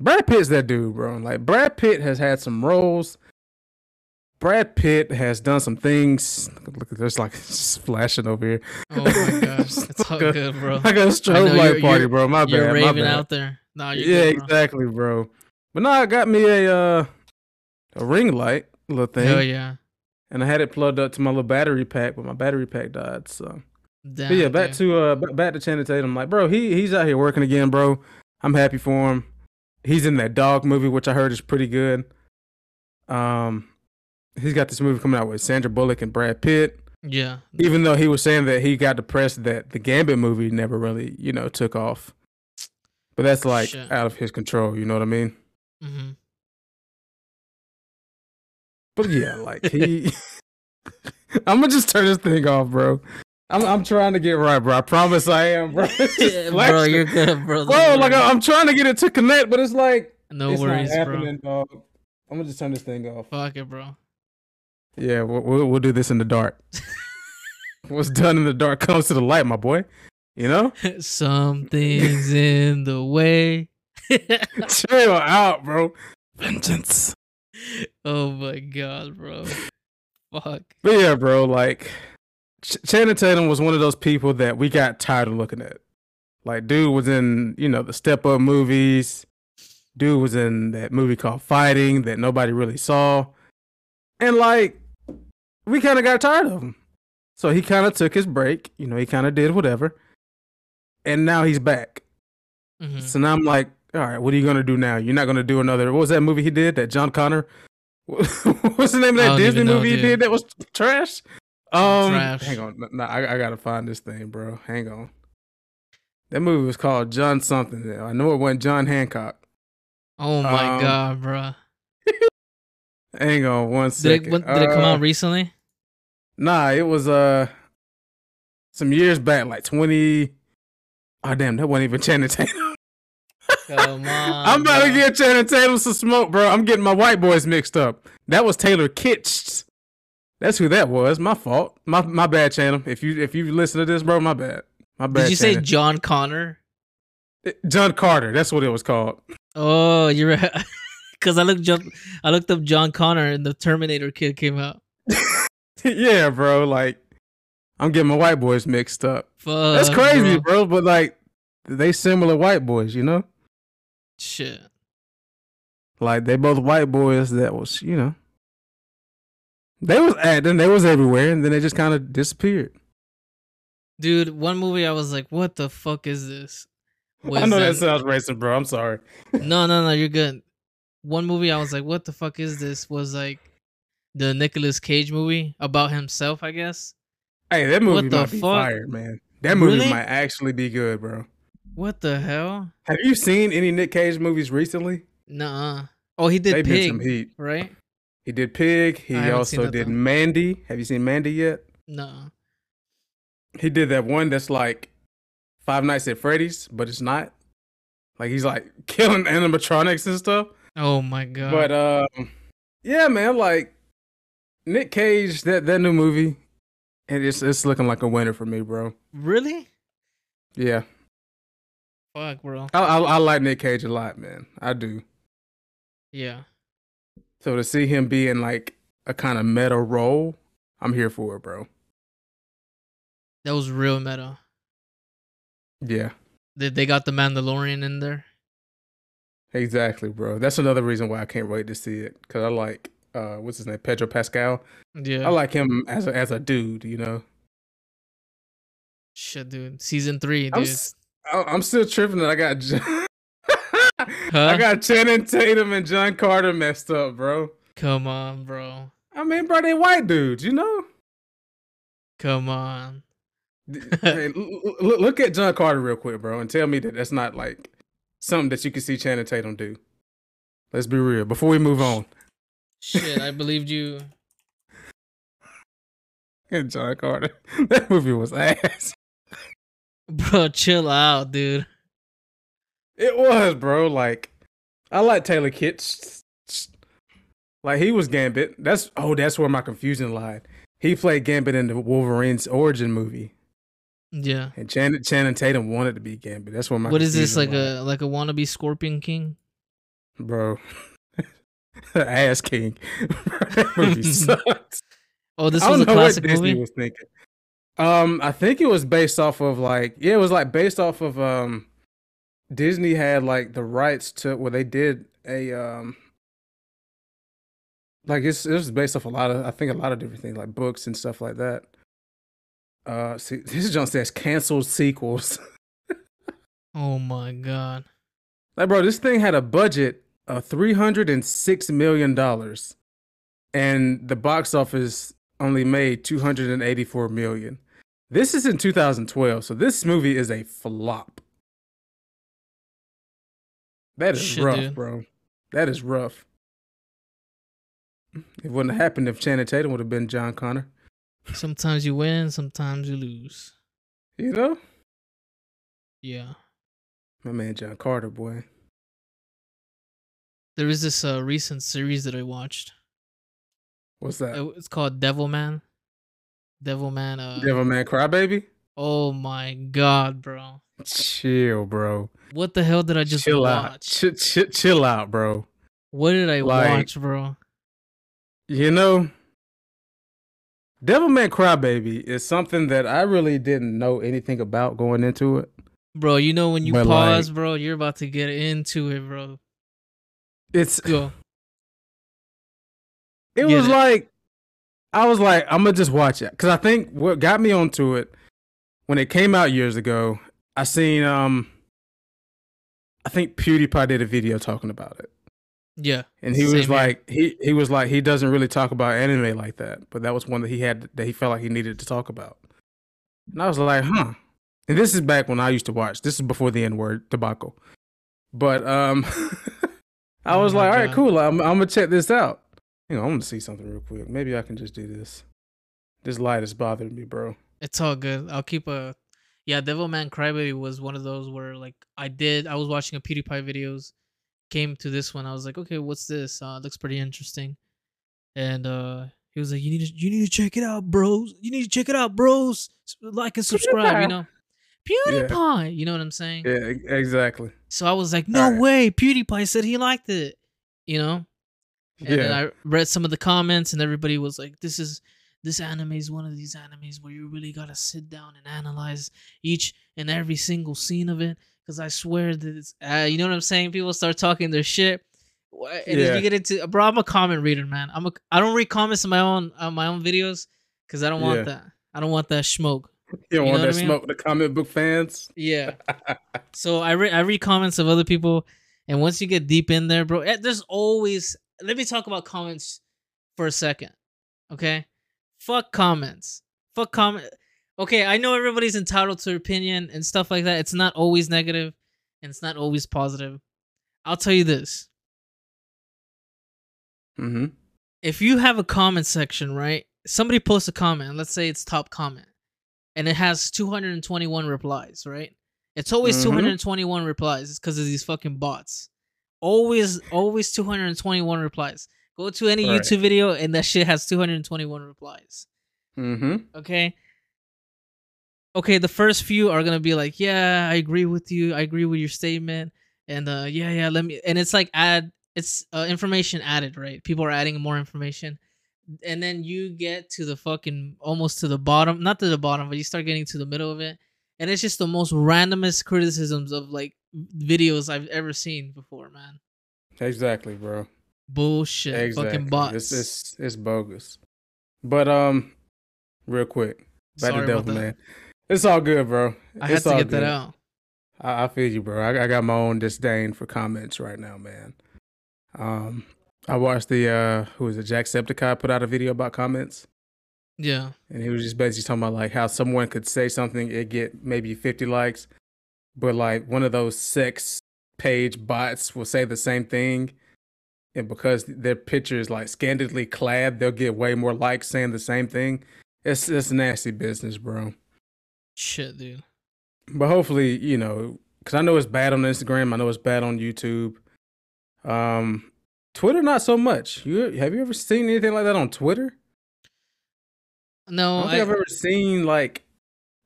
Brad Pitt's that dude, bro. Like Brad Pitt has had some roles. Brad Pitt has done some things. Look, there's like flashing over here. Oh my gosh, it's all a- good, bro. Like a I know strobe you're- light party, you're- bro. My You're bad. my raving bad. out there. You're yeah, good, bro. exactly, bro. But no, I got me a uh a ring light little thing, Hell yeah. And I had it plugged up to my little battery pack, but my battery pack died. So, Damn, yeah, back to uh back to Channing Tatum. Like, bro, he he's out here working again, bro. I'm happy for him. He's in that dog movie, which I heard is pretty good. Um, he's got this movie coming out with Sandra Bullock and Brad Pitt. Yeah. Even though he was saying that he got depressed that the Gambit movie never really, you know, took off. But that's like Shit. out of his control. You know what I mean? hmm But yeah, like he, I'm gonna just turn this thing off, bro. I'm I'm trying to get right, bro. I promise I am, bro. Just bro, you're good, bro. bro. Like worry. I'm trying to get it to connect, but it's like no it's worries, bro. dog. I'm gonna just turn this thing off. Fuck it, bro. Yeah, we'll, we'll we'll do this in the dark. What's done in the dark comes to the light, my boy. You know, Something's in the way. chill out, bro. Vengeance. Oh my god, bro. Fuck. But yeah, bro, like Ch- Channing Tatum was one of those people that we got tired of looking at. Like, dude was in, you know, the Step Up movies. Dude was in that movie called Fighting that nobody really saw. And like, we kind of got tired of him. So he kind of took his break. You know, he kind of did whatever. And now he's back. hmm So now I'm like, all right, what are you gonna do now? You're not gonna do another. What was that movie he did? That John Connor. What's the name of that Disney know, movie he did that was trash? Um, Trash. hang on, no, I, I gotta find this thing, bro. Hang on. That movie was called John something. I know it wasn't John Hancock. Oh my Um, god, bro. Hang on one second. Did it, did it come Uh, out recently? Nah, it was uh some years back, like twenty. Oh damn, that wasn't even Channing Tatum. Come on. I'm about to bro. get Channing Tatum some smoke, bro. I'm getting my white boys mixed up. That was Taylor Kitsch. That's who that was. My fault. My my bad, Channing. If you if you listen to this, bro, my bad. My bad. Did you say John Connor? Eh, John Carter? That's what it was called. Oh, you're right. Because I looked up, I looked up John Connor and the Terminator kid came out. yeah, bro. Like I'm getting my white boys mixed up. Fuck, That's crazy, bro. bro. But like they similar white boys, you know? Shit. Like they both white boys that was, you know. They was acting, they was everywhere, and then they just kind of disappeared. Dude, one movie I was like, what the fuck is this? I know that um, sounds racist, bro. I'm sorry. No, no, no, you're good. One movie I was like, what the fuck is this? Was like the Nicolas Cage movie about himself, I guess. Hey, that movie What the might be fuck? fire, man. That movie Really? might actually be good, bro. What the hell? Have you seen any Nick Cage movies recently? Nuh-uh. Oh, he did They've been some heat. right? He did Pig. He I haven't seen also did though. Mandy. Have you seen Mandy yet? No. He did that one that's like Five Nights at Freddy's, but it's not. Like he's like killing animatronics and stuff. Oh my god. But um, yeah, man, like Nick Cage, that that new movie, and it's it's looking like a winner for me, bro. really? Yeah, Fuck, bro. I, I I like Nick Cage a lot, man. I do. Yeah. So to see him be in like a kind of meta role, I'm here for it, bro. That was real meta. Yeah, They they got the Mandalorian in there. exactly, bro. That's another reason why I can't wait to see it because I like uh, what's his name, Pedro Pascal. Yeah. I like him as a as a dude, you know. Shit, dude. Season three, dude. I'm I'm still tripping that I got. Huh? I got Channing Tatum and John Carter messed up, bro. Come on, bro. I mean, bro, they white dudes, you know. Come on. Hey, l- l- l- look at John Carter real quick, bro, and tell me that that's not like something that you can see Channing Tatum do. Let's be real before we move on. Shit, I believed you. And John Carter, that movie was ass. Bro, chill out, dude. It was, bro. Like, I like Taylor Kitsch. Like he was Gambit. That's oh, that's where my confusion lied. He played Gambit in the Wolverine's origin movie, Yeah. and Channing, Channing Tatum wanted to be Gambit. That's where my What is this like lied. a like a wannabe Scorpion King? bro? Ass King. movie sucked. Oh, this was a classic Disney movie. was thinking. Um, I think it was based off of like yeah, it was like based off of um, Disney had like the rights to where they did a um, like it's it was based off a lot of I think a lot of different things like books and stuff like that. Uh, see, this John says canceled sequels. Oh my god. like, bro, this thing had a budget of three hundred and six million dollars, and the box office only made two hundred and eighty-four million. This is in 2012, so this movie is a flop. That is Shit, rough, dude. bro. That is rough. It wouldn't have happened if Channing Tatum would have been John Connor. Sometimes you win, sometimes you lose. You know, Yeah. my man John Carter, boy. There is this uh, recent series that I watched. What's that? It's called Devilman. Devilman. Uh, Devil Devilman Crybaby. oh my god, bro! Chill, bro. What the hell did I just chill out. watch? Ch- ch- chill out, bro. What did I Like- watch, bro? You know, Devil Devilman Crybaby is something that I really didn't know anything about going into it. Bro, you know when you But, pause, like- bro, you're about to get into it, bro. It's Go. it Get was it. like I was like I'm gonna just watch it because I think what got me onto it when it came out years ago. I seen um I think PewDiePie did a video talking about it. Yeah. And he was here. like he he was like he doesn't really talk about anime like that, but that was one that he had that he felt like he needed to talk about. And I was like, huh. And this is back when I used to watch. This is before the N word debacle. But um I Oh was my like, all right, God. cool. I'm I'm gonna check this out. Hang on, I'm gonna see something real quick. Maybe I can just do this. This light is bothering me, bro. It's all good. I'll keep a. Yeah, Devilman Crybaby was one of those where like I did. I was watching a PewDiePie videos, came to this one. I was like, okay, what's this? Uh, it looks pretty interesting. And uh, he was like, you need to, you need to check it out, bros. You need to check it out, bros. Like and subscribe. PewDiePie. You know, PewDiePie. You know what I'm saying? Yeah, exactly. So I was like, no Alright. way. PewDiePie said he liked it. You know. And Yeah. I read some of the comments, and everybody was like, "This is this anime is one of these animes where you really gotta sit down and analyze each and every single scene of it." Because I swear that it's, uh, you know what I'm saying. People start talking their shit, and Yeah. you get into, bro. I'm a comment reader, man. I'm a, I don't read comments in my own on my own videos because I don't want Yeah. that. I don't want that smoke. You don't You want that I mean? smoke the comic book fans. Yeah. So I read I read comments of other people, and once you get deep in there, bro, eh, there's always. Let me talk about comments for a second, okay? Fuck comments. Fuck comment. Okay, I know everybody's entitled to their opinion and stuff like that. It's not always negative, and it's not always positive. I'll tell you this: mm-hmm. if you have a comment section, right? Somebody posts a comment, let's say it's top comment, and it has 221 replies, right? It's always Mhm. 221 replies. It's because of these fucking bots. Always, always 221 replies. Go to any Right. YouTube video and that shit has 221 replies. Mm-hmm. Okay. Okay, the first few are gonna be like, yeah, I agree with you. I agree with your statement. And uh yeah, yeah, let me and it's like add it's uh, information added, right? People are adding more information. And then you get to the fucking almost to the bottom, not to the bottom, but you start getting to the middle of it. And it's just the most randomest criticisms of like videos I've ever seen before, man. Exactly, bro. Bullshit. Exactly. Fucking bots. It's, it's it's bogus. But um, real quick, back Sorry to about Devil. Man. It's all good, bro. I had to get that out. I, I feel you, bro. I, I got my own disdain for comments right now, man. Um, I watched the uh, who was it? Jacksepticeye put out a video about comments, Yeah. and he was just basically talking about like how someone could say something, it get maybe fifty likes, but like one of those sex page bots will say the same thing, and because their picture is like scantily clad, they'll get way more likes saying the same thing. It's it's nasty business, bro. Shit, dude. But hopefully, you know, because I know it's bad on Instagram. I know it's bad on YouTube. Um, Twitter, not so much. You have you ever seen anything like that on Twitter? I No, don't think I, have ever seen like,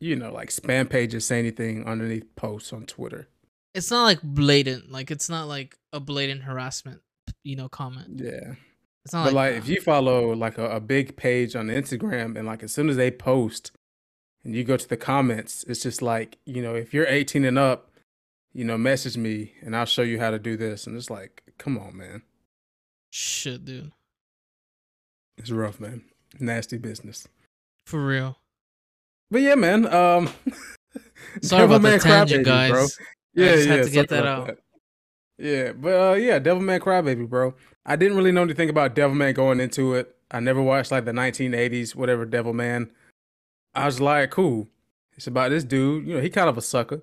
you know, like spam pages say anything underneath posts on Twitter. it's not like blatant like it's not like a blatant harassment you know comment Yeah, it's not but like, like if you follow like a, a big page on Instagram and like as soon as they post, and you go to the comments, it's just like you know, if you're 18 and up, you know, message me and I'll show you how to do this. And it's like, come on, man. shit dude It's rough, man. Nasty business. For real But yeah, man. Um, sorry about the tangent Crybaby, guys bro. I Yeah, just yeah. had to get that out. Yeah, but uh, yeah, Devilman Crybaby, bro. I didn't really know anything about Devil Devilman going into it. I never watched like the 1980s, whatever Devil Devilman. I was like, cool. It's about this dude. You know, he kind of a sucker.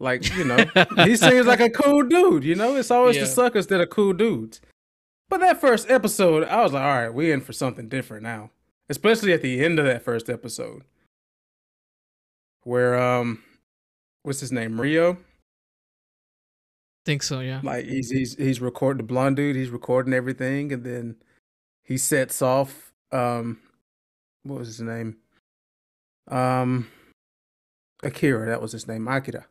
Like, you know, he seems like a cool dude. You know, it's always Yeah. the suckers that are cool dudes. But that first episode, I was like, all right, we're in for something different now. Especially at the end of that first episode, where um, what's his name, Ryo? think so yeah Like he's he's he's recording the blonde dude. He's recording everything, and then he sets off. Um, what was his name? Um, Akira. That was his name. Akira.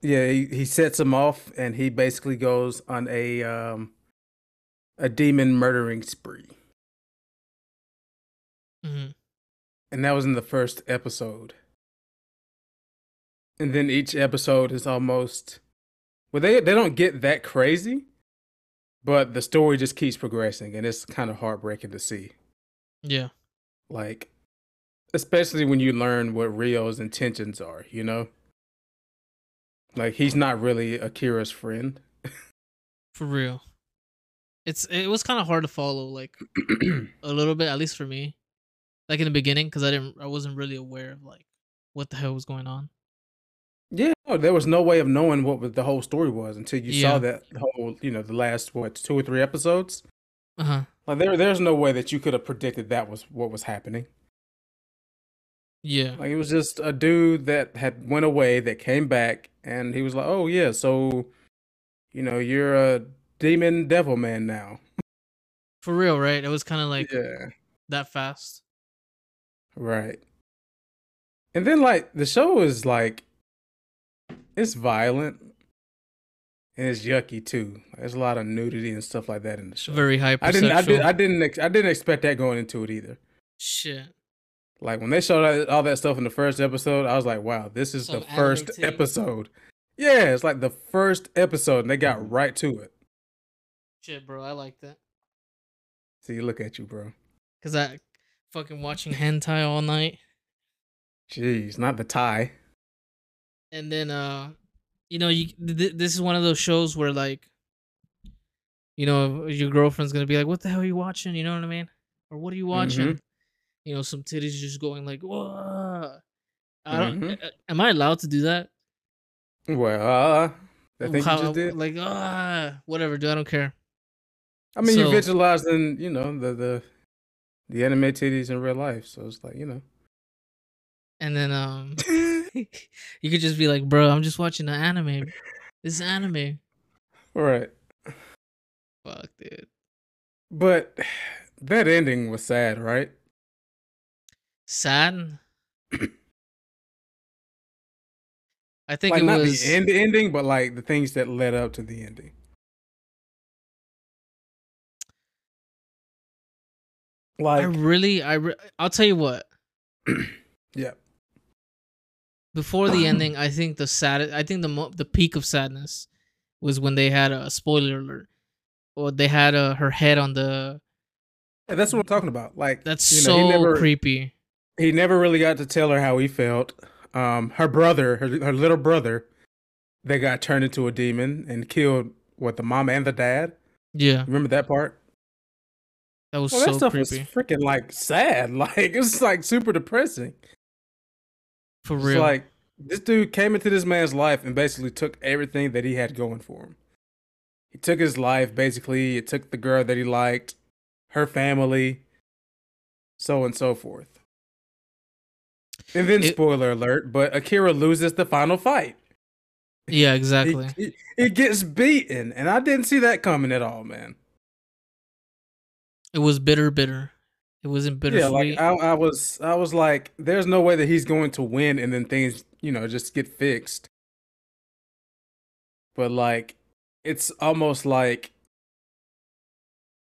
Yeah, he, he sets him off, and he basically goes on a um a demon murdering spree, hmm and that was in the first episode. And then each episode is almost well, they they don't get that crazy, but the story just keeps progressing, and it's kind of heartbreaking to see. yeah Like, especially when you learn what Ryo's intentions are, you know. Like he's not really Akira's friend. For real. It's it was kind of hard to follow like a little bit at least for me. Like in the beginning cuz I didn't I wasn't really aware of like what the hell was going on. Yeah, no, there was no way of knowing what the whole story was until you Yeah. saw that whole, you know, the last what two or three episodes. Uh-huh. Like there, there's no way that you could have predicted that was what was happening. Yeah. Like it was just a dude that had went away that came back, and he was like, "Oh yeah, so, you know, you're a demon devil man now." For real, right? It was kind of like yeah, that fast. Right. And then like the show is like, it's violent, and it's yucky too. There's a lot of nudity and stuff like that in the show. Very hypersexual. I didn't, I did, I didn't, ex- I didn't expect that going into it either. Shit. Like when they showed all that stuff in the first episode, I was like, "Wow, this is Some the first titty. episode." Yeah, it's like the first episode, and they got mm-hmm. right to it. Shit, bro. I like that. See, look at you, bro. Cuz I fucking watching hentai all night. Jeez, not the tie. and then uh you know you th- th- this is one of those shows where like you know your girlfriend's gonna be like what the hell are you watching you know what i mean or what are you watching you know some titties just going like whoa i don't Mhm. am i allowed to do that Well, uh, I think How- you just did. like ah whatever dude i don't care I mean, you so- visualizing, you know, the the the anime titties in real life, so it's like, you know. and then um you could just be like bro i'm just watching the anime this anime All right, fuck dude but that ending was sad, right? sad i think like it not was the end ending, but like the things that led up to the ending. I really, I re- I'll tell you what. yeah, Before the ending, I think the sad, I think the mo- the peak of sadness was when they had a spoiler alert, or they had uh her head on the. That's what I'm talking about. Like, That's you know, so he never, creepy. he never really got to tell her how he felt. Um, her brother, her her little brother, they got turned into a demon and killed what the mom and the dad. Yeah, Remember that part? That was Well, that stuff creepy was freaking like sad. Like it was like super depressing. for It's real. like this dude came into this man's life and basically took everything that he had going for him. He took his life basically. It took the girl that he liked, her family, so and so forth. And then, It- spoiler alert, but Akira loses the final fight. yeah, exactly. He gets beaten, and I didn't see that coming at all, man. It was bitter, bitter. It wasn't bitter. Yeah, like I, I was, I was like, there's no way that he's going to win, and then things, you know, just get fixed. But like, it's almost like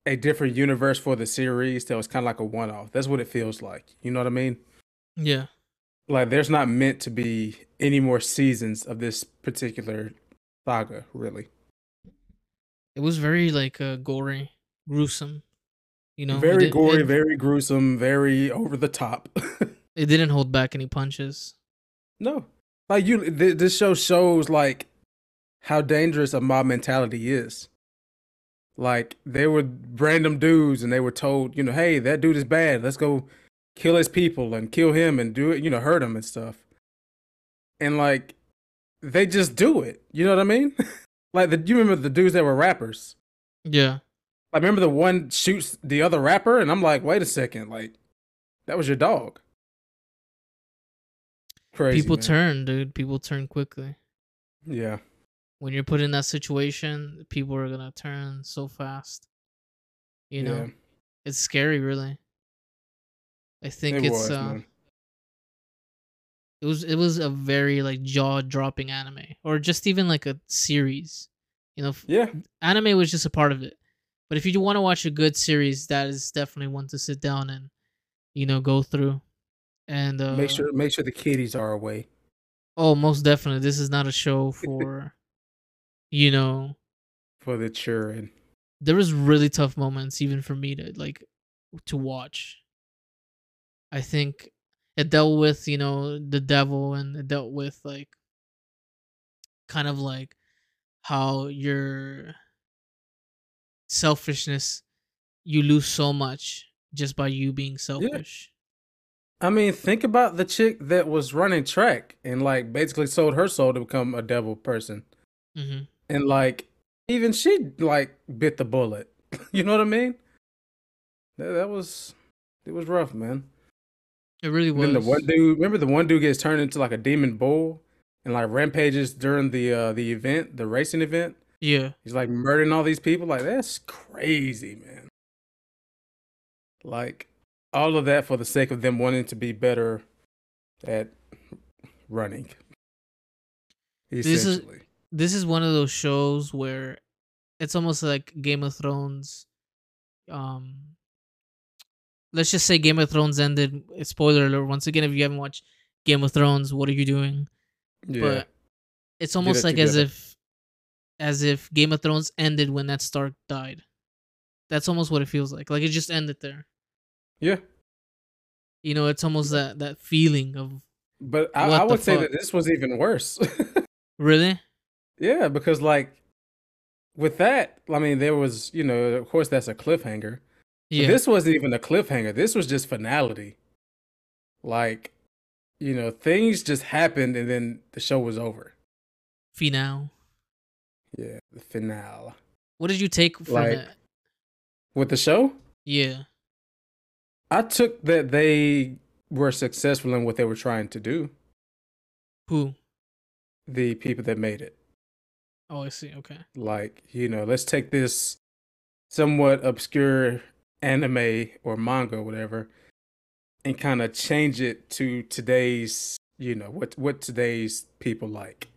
a different universe for the series that was kind of like a one-off. That's what it feels like. You know what I mean? yeah, Like, there's not meant to be any more seasons of this particular saga, really. it was very like uh, gory, gruesome. You know, very did- gory, It, very gruesome, very over the top. it didn't hold back any punches. No, like you, th- this show shows like how dangerous a mob mentality is. Like they were random dudes, and they were told, you know, hey, that dude is bad. Let's go kill his people and kill him and do it, you know, hurt him and stuff. And like they just do it. You know what I mean? like the you remember the dudes that were rappers? Yeah, I remember the one shoots the other rapper, and I'm like, wait a second, like that was your dog. Crazy. people man. turn, dude. People turn quickly. Yeah. when you're put in that situation, people are gonna turn so fast. You know, Yeah. it's scary, really. I think It it's was, uh, it was it was a very like jaw dropping anime, or just even like a series. You know, Yeah. anime was just a part of it. But if you want to watch a good series, that is definitely one to sit down and you know go through. And uh, make sure make sure the kiddies are away. Oh, most definitely, this is not a show for, you know, for the children. there was really tough moments even for me to like to watch i think it dealt with you know the devil and it dealt with like kind of like how your selfishness you lose so much just by you being selfish. I mean, think about the chick that was running track and like basically sold her soul to become a devil person. Mm-hmm. And like even she like bit the bullet. you know what I mean? That, that was it was rough, man. It really And was. then the one dude, remember the one dude gets turned into like a demon bull and like rampages during the uh the event, the racing event. Yeah. He's like murdering all these people. Like that's crazy, man. Like all of that for the sake of them wanting to be better at running. is- Essentially. This is one of those shows where it's almost like Game of Thrones. Um, let's just say Game of Thrones ended. Spoiler alert! Once again, if you haven't watched Game of Thrones, what are you doing? yeah. But it's almost it like as if, as if Game of Thrones ended when Ned Stark died. That's almost what it feels like. Like it just ended there. yeah. You know, it's almost that that feeling of But I, I would say fuck? that this was even worse. really. yeah, because like with that, I mean, there was, you know, of course that's a cliffhanger. Yeah. This wasn't even a cliffhanger. This was just finality. Like, you know, things just happened and then the show was over. Finale. Yeah, the finale. What did you take from Like- it? With the show, Yeah. I took that they were successful in what they were trying to do. Who? The people that made it. Oh, I see. Okay. Like, you know, let's take this somewhat obscure anime or manga or whatever and kind of change it to today's, you know, what what today's people like,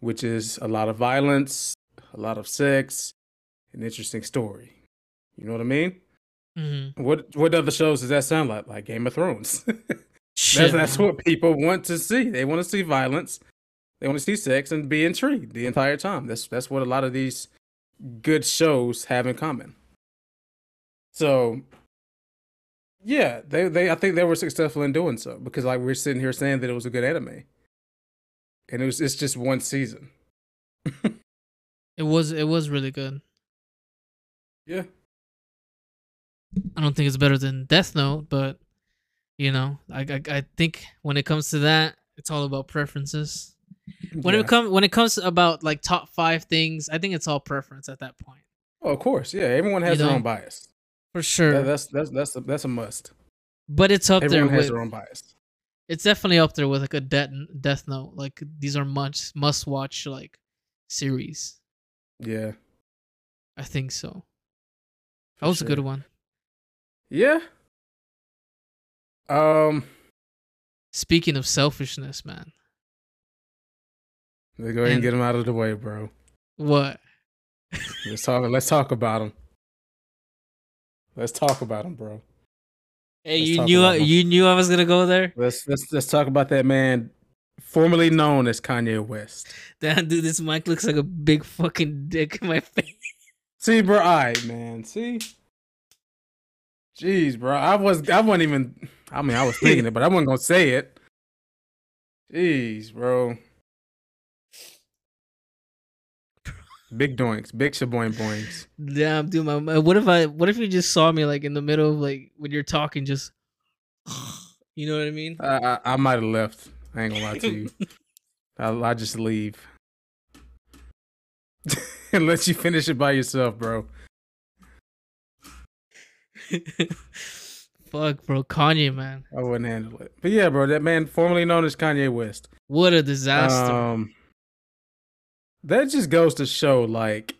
which is a lot of violence, a lot of sex, an interesting story. You know what I mean? Mm-hmm. What what other shows does that sound like? Like Game of Thrones. Shit, that's that's what people want to see. They want to see violence. They want to see sex and be intrigued the entire time. That's that's what a lot of these good shows have in common. So yeah, they they I think they were successful in doing so because like we're sitting here saying that it was a good anime. And it was it's just one season. It was it was really good. Yeah. I don't think it's better than Death Note, but you know, I I, I think when it comes to that, it's all about preferences. When yeah. it comes when it comes about like top five things, I think it's all preference at that point. Oh, of course, yeah. Everyone has You their know? own bias. For sure. That- that's that's that's a, that's a must. but it's up Everyone there Everyone has with their own bias. It's definitely up there with like a Death Death Note. Like these are much must watch like series. Yeah. I think so. That was a good one. Yeah. Um, Speaking of selfishness, man. let's go ahead and And- get him out of the way, bro. What? Let's talk. Let's talk about him. Let's talk about him, bro. Hey, Let's you knew I, you knew I was gonna go there. Let's let's let's talk about that man, formerly known as Kanye West. Damn, dude, this mic looks like a big fucking dick in my face. See, bro. All right, man. See. Jeez, bro. I was. I wasn't even. I mean, I was thinking it, but I wasn't gonna say it. Jeez, bro. Big doinks, big shaboing boings. Damn, dude, my, my what if I what if you just saw me like in the middle of like when you're talking, just you know what I mean? I, I, I might have left. I ain't gonna lie to you. I'll, I'll just leave let you finish it by yourself, bro. Fuck, bro, Kanye, man, I wouldn't handle it. But yeah, bro, that man formerly known as Kanye West. what a disaster. Um, that just goes to show, like,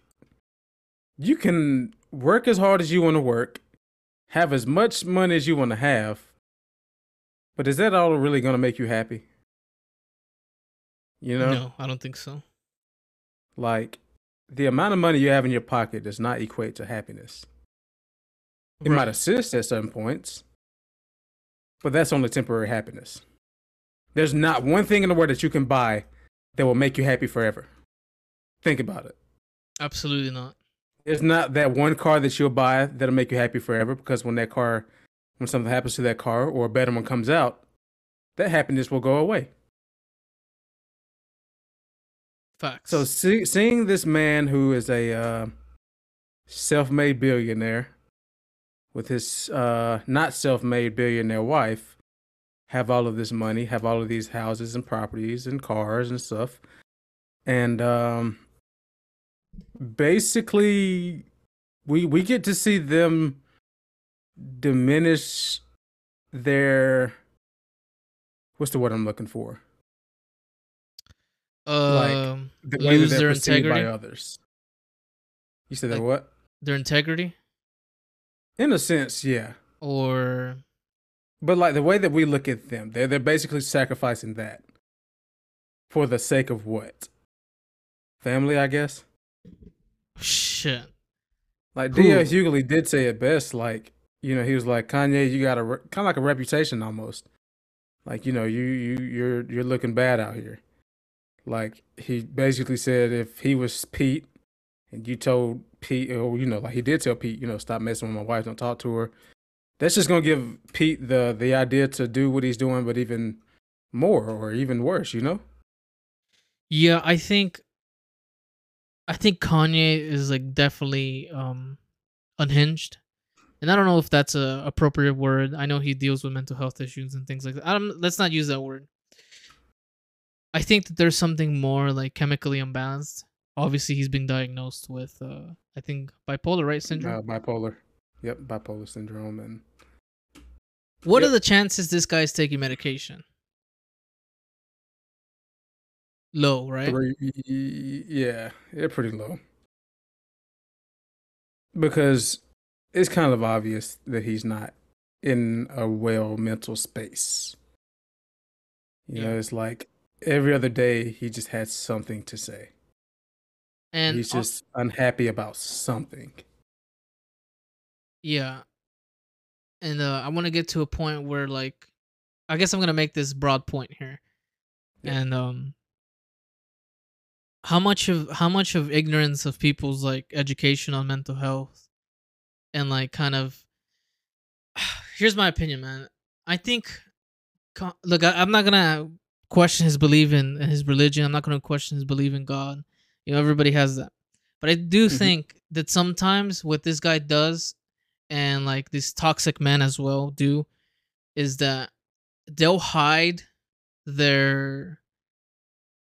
you can work as hard as you want to work, have as much money as you want to have, but is that all really gonna make you happy? You know, no, I don't think so. like the amount of money you have in your pocket does not equate to happiness. It might assist at certain points, but that's only temporary happiness. There's not one thing in the world that you can buy that will make you happy forever. Think about it. Absolutely not. It's not that one car that you'll buy that'll make you happy forever because when that car, when something happens to that car or a better one comes out, that happiness will go away. Facts. So see, seeing this man who is a uh, self-made billionaire with his uh, not self-made billionaire wife have all of this money, have all of these houses and properties and cars and stuff, and um, basically we we get to see them diminish their what's the word I'm looking for? um, The way that lose they're their perceived by others. You said that what? Their integrity, In a sense, yeah. or But like the way that we look at them, they're they're basically sacrificing that for the sake of what? Family, I guess. Shit. Like? D.L. Hughley did say it best. Like you know, he was like Kanye, you got a re- kind of like a reputation almost. Like you know, you you you're you're looking bad out here. Like he basically said, if he was Pete, and you told Pete, or you know, like he did tell Pete, you know, stop messing with my wife, don't talk to her. That's just gonna give Pete the the idea to do what he's doing, but even more or even worse, you know. Yeah, I think I think Kanye is like definitely um unhinged. And I don't know if that's a appropriate word. I know he deals with mental health issues and things like that. I don't let's not use that word. I think that there's something more like chemically unbalanced. Obviously, he's been diagnosed with uh I think bipolar, right? Syndrome. Uh, bipolar. Yep, bipolar syndrome, and what yep. are the chances this guy's taking medication? Low, right? Three, yeah, they're pretty low. Because it's kind of obvious that he's not in a well mental space. You know, it's like every other day he just had something to say. And he's just unhappy about something. Yeah. And uh, I want to get to a point where like I guess I'm going to make this broad point here. Yeah. And um how much of how much of ignorance of people's like education on mental health and like kind of here's my opinion, man. I think look, I, I'm not going to question his belief in in his religion. I'm not going to question his belief in God. You know, everybody has that. But I do Mhm. think that sometimes what this guy does and like these toxic men as well do is that they'll hide their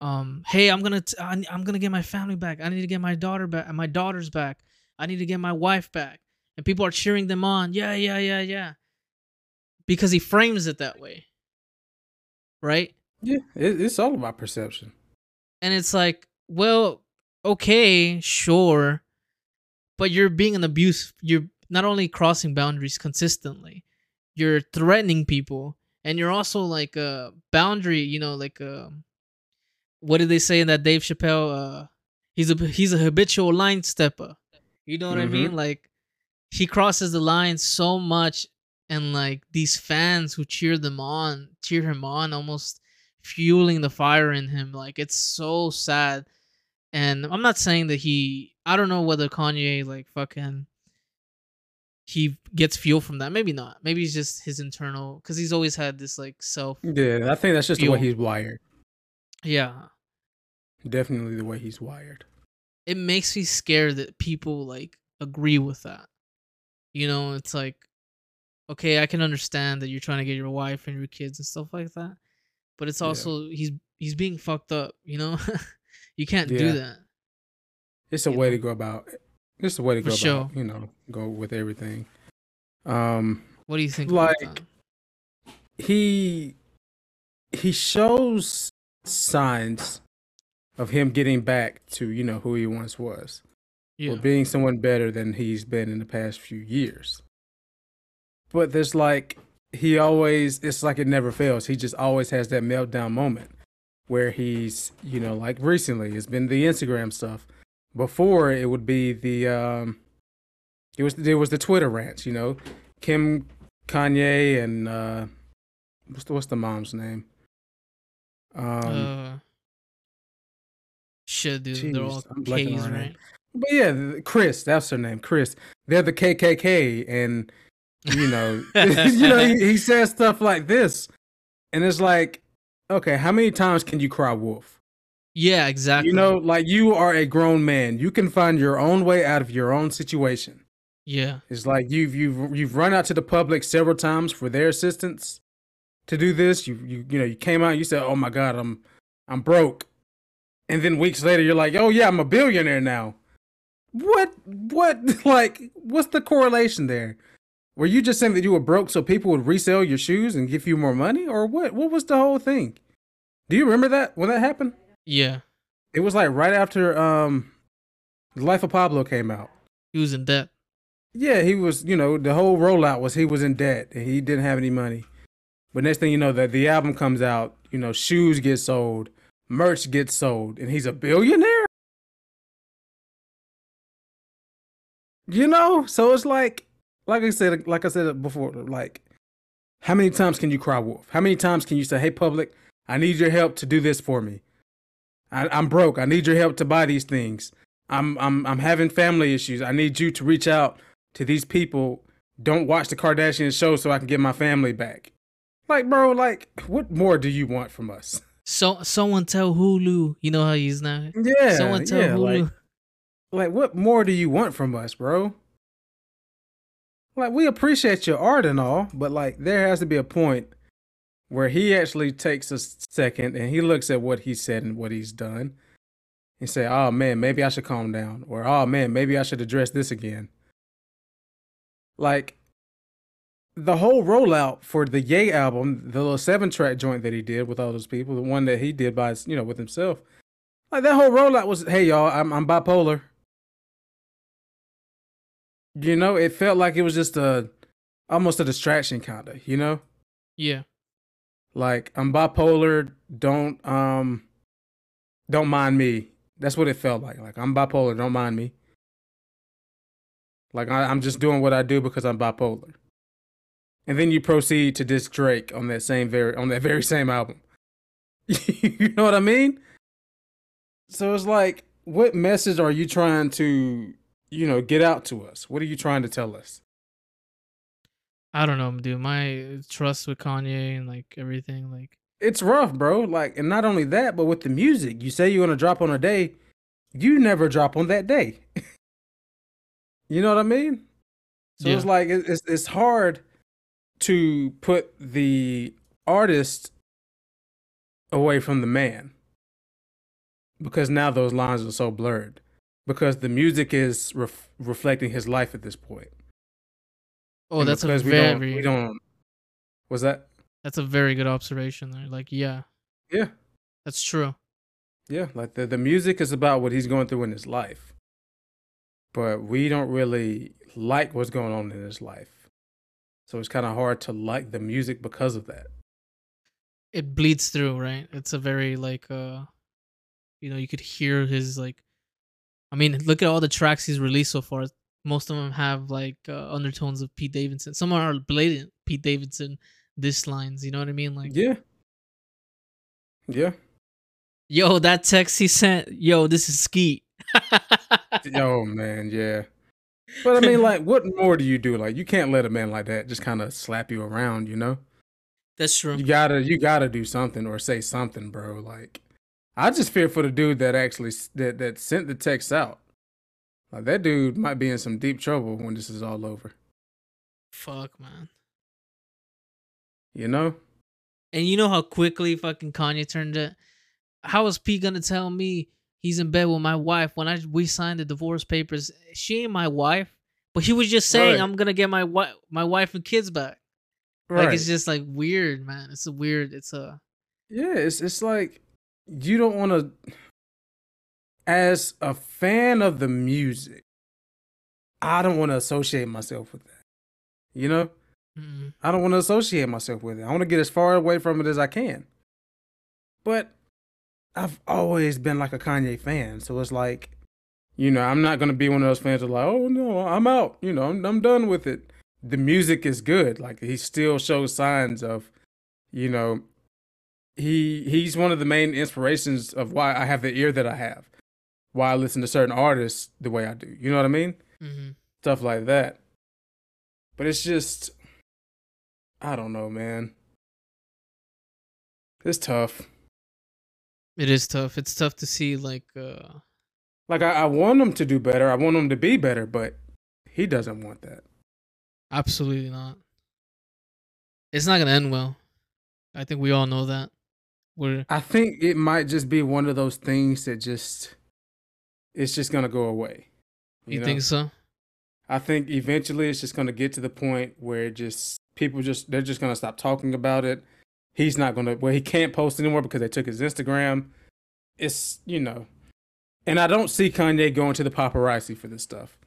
um hey i'm gonna t- I- i'm gonna get my family back. I need to get my daughter back my daughters back. I need to get my wife back. And people are cheering them on. Yeah yeah yeah yeah. Because he frames it that way. Right? Yeah, it, it's all about perception. and it's like well okay sure. But you're being an abuse you're not only crossing boundaries consistently you're threatening people. And you're also like a boundary you know like uh what did they say in that dave chappelle uh he's a he's a habitual line stepper. You know what i mean? Like he crosses the line so much and like these fans who cheer them on cheer him on almost fueling the fire in him like it's so sad. And i'm not saying that he i don't know whether kanye like fucking he gets fuel from that. Maybe not. Maybe it's just his internal because he's always had this like self Yeah, I think that's just the way he's wired. yeah Definitely the way he's wired. it makes me scared that people like agree with that you know it's like okay i can understand that you're trying to get your wife and your kids and stuff like that but it's Yeah. also he's he's being fucked up you know you can't Yeah. do that It's a You way know? to go about. It's a way to For go sure. about. You know, go with everything. Um, what do you think Like- he he shows signs of him getting back to you know who he once was. Yeah. or being someone better than he's been in the past few years. But there's like he always it's like it never fails. He just always has that meltdown moment where he's you know like recently it's been the instagram stuff. Before it would be the um it was there was the twitter rants you know? Kim kanye and uh what's the, what's the mom's name? Um uh shit dude they're all I'm k's right But yeah, Kris, that's her name, Kris. They're the KKK, and you know, you know, he, he says stuff like this, and it's like, okay, how many times can you cry wolf? Yeah, exactly. You know, like you are a grown man. You can find your own way out of your own situation. Yeah. It's like you've you've you've run out to the public several times for their assistance to do this. You you you know, you came out, you said, "Oh my god, I'm I'm broke." And then weeks later you're like, "Oh yeah, I'm a billionaire now." What what like what's the correlation there? Were you just saying that you were broke so people would resell your shoes and give you more money or what? What was the whole thing? Do you remember that when that happened? Yeah. It was like right after um The Life of Pablo came out. He was in debt. Yeah, he was, you know, the whole rollout was he was in debt and he didn't have any money. But next thing you know, that the album comes out, you know, shoes get sold, merch gets sold, and he's a billionaire. You know, so it's like, like I said, like I said before, like, how many times can you cry wolf? How many times can you say, "Hey, public, I need your help to do this for me. I, I'm broke. I need your help to buy these things. I'm I'm I'm having family issues. I need you to reach out to these people. Don't watch the Kardashian show so I can get my family back. Like, bro, like, what more do you want from us? So someone tell Hulu, you know how he's now. Yeah, someone tell yeah, Hulu. like, like, what more do you want from us, bro? Like, we appreciate your art and all, but like, there has to be a point where he actually takes a second and he looks at what he said and what he's done and say, "Oh man, maybe I should calm down," or "Oh man, maybe I should address this again." Like the whole rollout for the Ye album, the little seven track joint that he did with all those people, the one that he did by you know with himself, like that whole rollout was, "Hey y'all, I'm I'm bipolar." You know, it felt like it was just a almost a distraction kind of, you know? Yeah. Like I'm bipolar, don't um don't mind me. That's what it felt like. Like I'm bipolar, don't mind me. Like I, I'm just doing what I do because I'm bipolar. And then you proceed to diss Drake on that same very on that very same album. you know what I mean? So it's like, what message are you trying to, you know, get out to us? What are you trying to tell us? I don't know, dude. My trust with Kanye and like everything, like It's rough, bro. Like, and not only that, but with the music, you say you're gonna drop on a day, you never drop on that day. you know what I mean? So Yeah. it's like it's it's hard to put the artist away from the man because now those lines are so blurred because the music is ref- reflecting his life at this point. oh, And that's a because we very don't, we don't. Was that? that's a very good observation there. Like, yeah, Yeah. that's true. Yeah, like the, the music is about what he's going through in his life. But we don't really like what's going on in his life. So it's kind of hard to like the music because of that. It bleeds through, right? It's a very like uh you know, you could hear his like I mean, look at all the tracks he's released so far. Most of them have like uh, undertones of Pete Davidson. Some are blatant Pete Davidson diss lines, you know what I mean? Like Yeah. Yeah. Yo, that text he sent, yo, this is Skete. oh man, yeah. But I mean, like, what more do you do? Like, you can't let a man like that just kind of slap you around, you know? That's true. You gotta, you gotta do something or say something, bro. Like, I just fear for the dude that actually that that sent the text out. Like, that dude might be in some deep trouble when this is all over. Fuck, man. You know? And you know how quickly fucking Kanye turned it. How is P gonna tell me he's in bed with my wife when I we signed the divorce papers? She ain't my wife, but he was just saying Right. I'm gonna get my wife, my wife and kids back. Right. Like it's just like weird, man. It's a weird. It's a yeah, it's it's like you don't want to. As a fan of the music, I don't want to associate myself with that. You know, mm, I don't want to associate myself with it. I want to get as far away from it as I can. But I've always been like a Kanye fan, so it's like, you know, I'm not gonna be one of those fans that like, oh no, I'm out. You know, I'm, I'm done with it. The music is good. Like he still shows signs of, you know, he he's one of the main inspirations of why I have the ear that I have, why I listen to certain artists the way I do. You know what I mean? Mm-hmm. stuff like that. But it's just, I don't know, man. It's tough. It is tough. It's tough to see like uh Like I, I want him to do better. I want him to be better, but he doesn't want that. absolutely not. It's not gonna end well. I think we all know that. We're I think it might just be one of those things that just it's just gonna go away. you, know? think so? I think eventually it's just gonna get to the point where just people just they're just gonna stop talking about it. He's not gonna well he can't post anymore because they took his Instagram. It's you know, and I don't see Kanye going to the paparazzi for this stuff.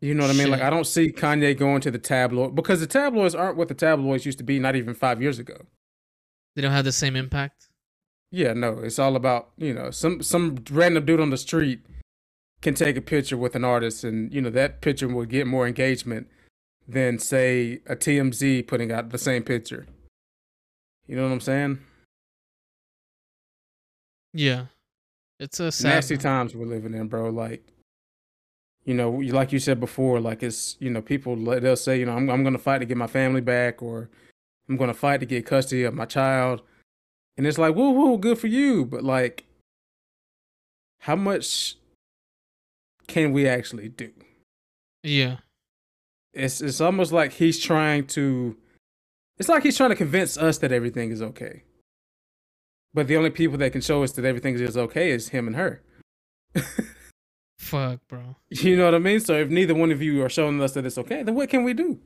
You know what I mean? Like I don't see Kanye going to the tabloid because the tabloids aren't what the tabloids used to be not even five years ago. They don't have the same impact. Yeah, no, it's all about you know some some random dude on the street can take a picture with an artist, and you know that picture will get more engagement than say a TMZ putting out the same picture. You know what I'm saying? Yeah. It's a sad Nasty man. times we're living in, bro. Like, you know, like you said before, like it's you know people let- they'll say you know I'm I'm gonna fight to get my family back, or I'm gonna fight to get custody of my child, and it's like woo woo, good for you, but like, how much can we actually do? Yeah. It's it's almost like he's trying to, it's like he's trying to convince us that everything is okay. But the only people that can show us that everything is okay is him and her. Fuck, bro. You know what I mean? So if neither one of you are showing us that it's okay, then what can we do?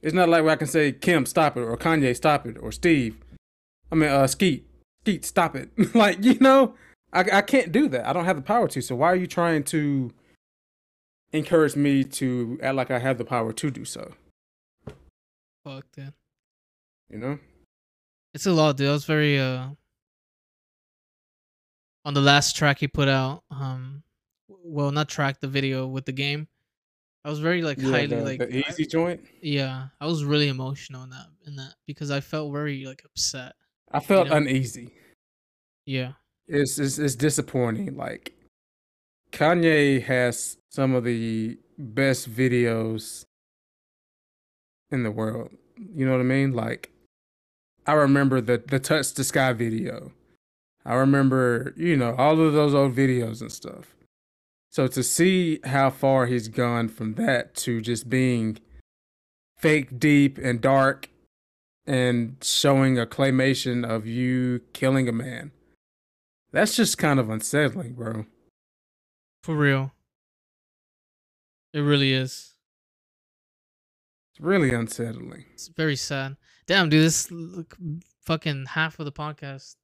It's not like where I can say Kim, stop it, or Kanye, stop it, or Steve. I mean, uh, Skete, Skete, stop it. like you know, I I can't do that. I don't have the power to. So why are you trying to encourage me to act like I have the power to do so? Fuck, dude. You know? It's a lot, dude. I was very uh on the last track he put out, um well not track the video with the game. I was very like highly the, like the easy joint. yeah, I was really emotional in that in that because I felt very like upset. I felt know? uneasy. Yeah. it's, it's it's disappointing. Like Kanye has some of the best videos in the world. You know what I mean? Like I remember the the touch the sky video. I remember, you know, all of those old videos and stuff. So to see how far he's gone from that to just being fake deep and dark and showing a claymation of you killing a man. That's just kind of unsettling, bro. For real. It really is. It's really unsettling. It's very sad. Damn, dude, this look, fucking half of the podcast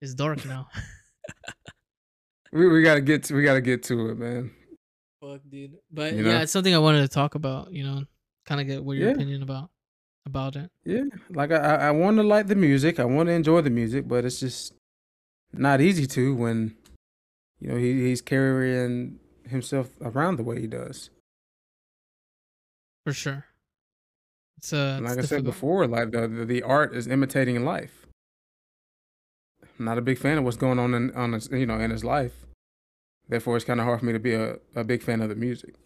is dark now. We we gotta get to, we gotta get to it, man. Fuck, dude. But You yeah, know? it's something I wanted to talk about. You know, kind of get what your Yeah. opinion about about it. Yeah, like I I, I want to like the music, I want to enjoy the music, but it's just not easy to when you know he he's carrying himself around the way he does. For sure. It's uh, like I said before, like the, the the art is imitating life. I'm not a big fan of what's going on in on his, you know in his life. Therefore, it's kind of hard for me to be a, a big fan of the music.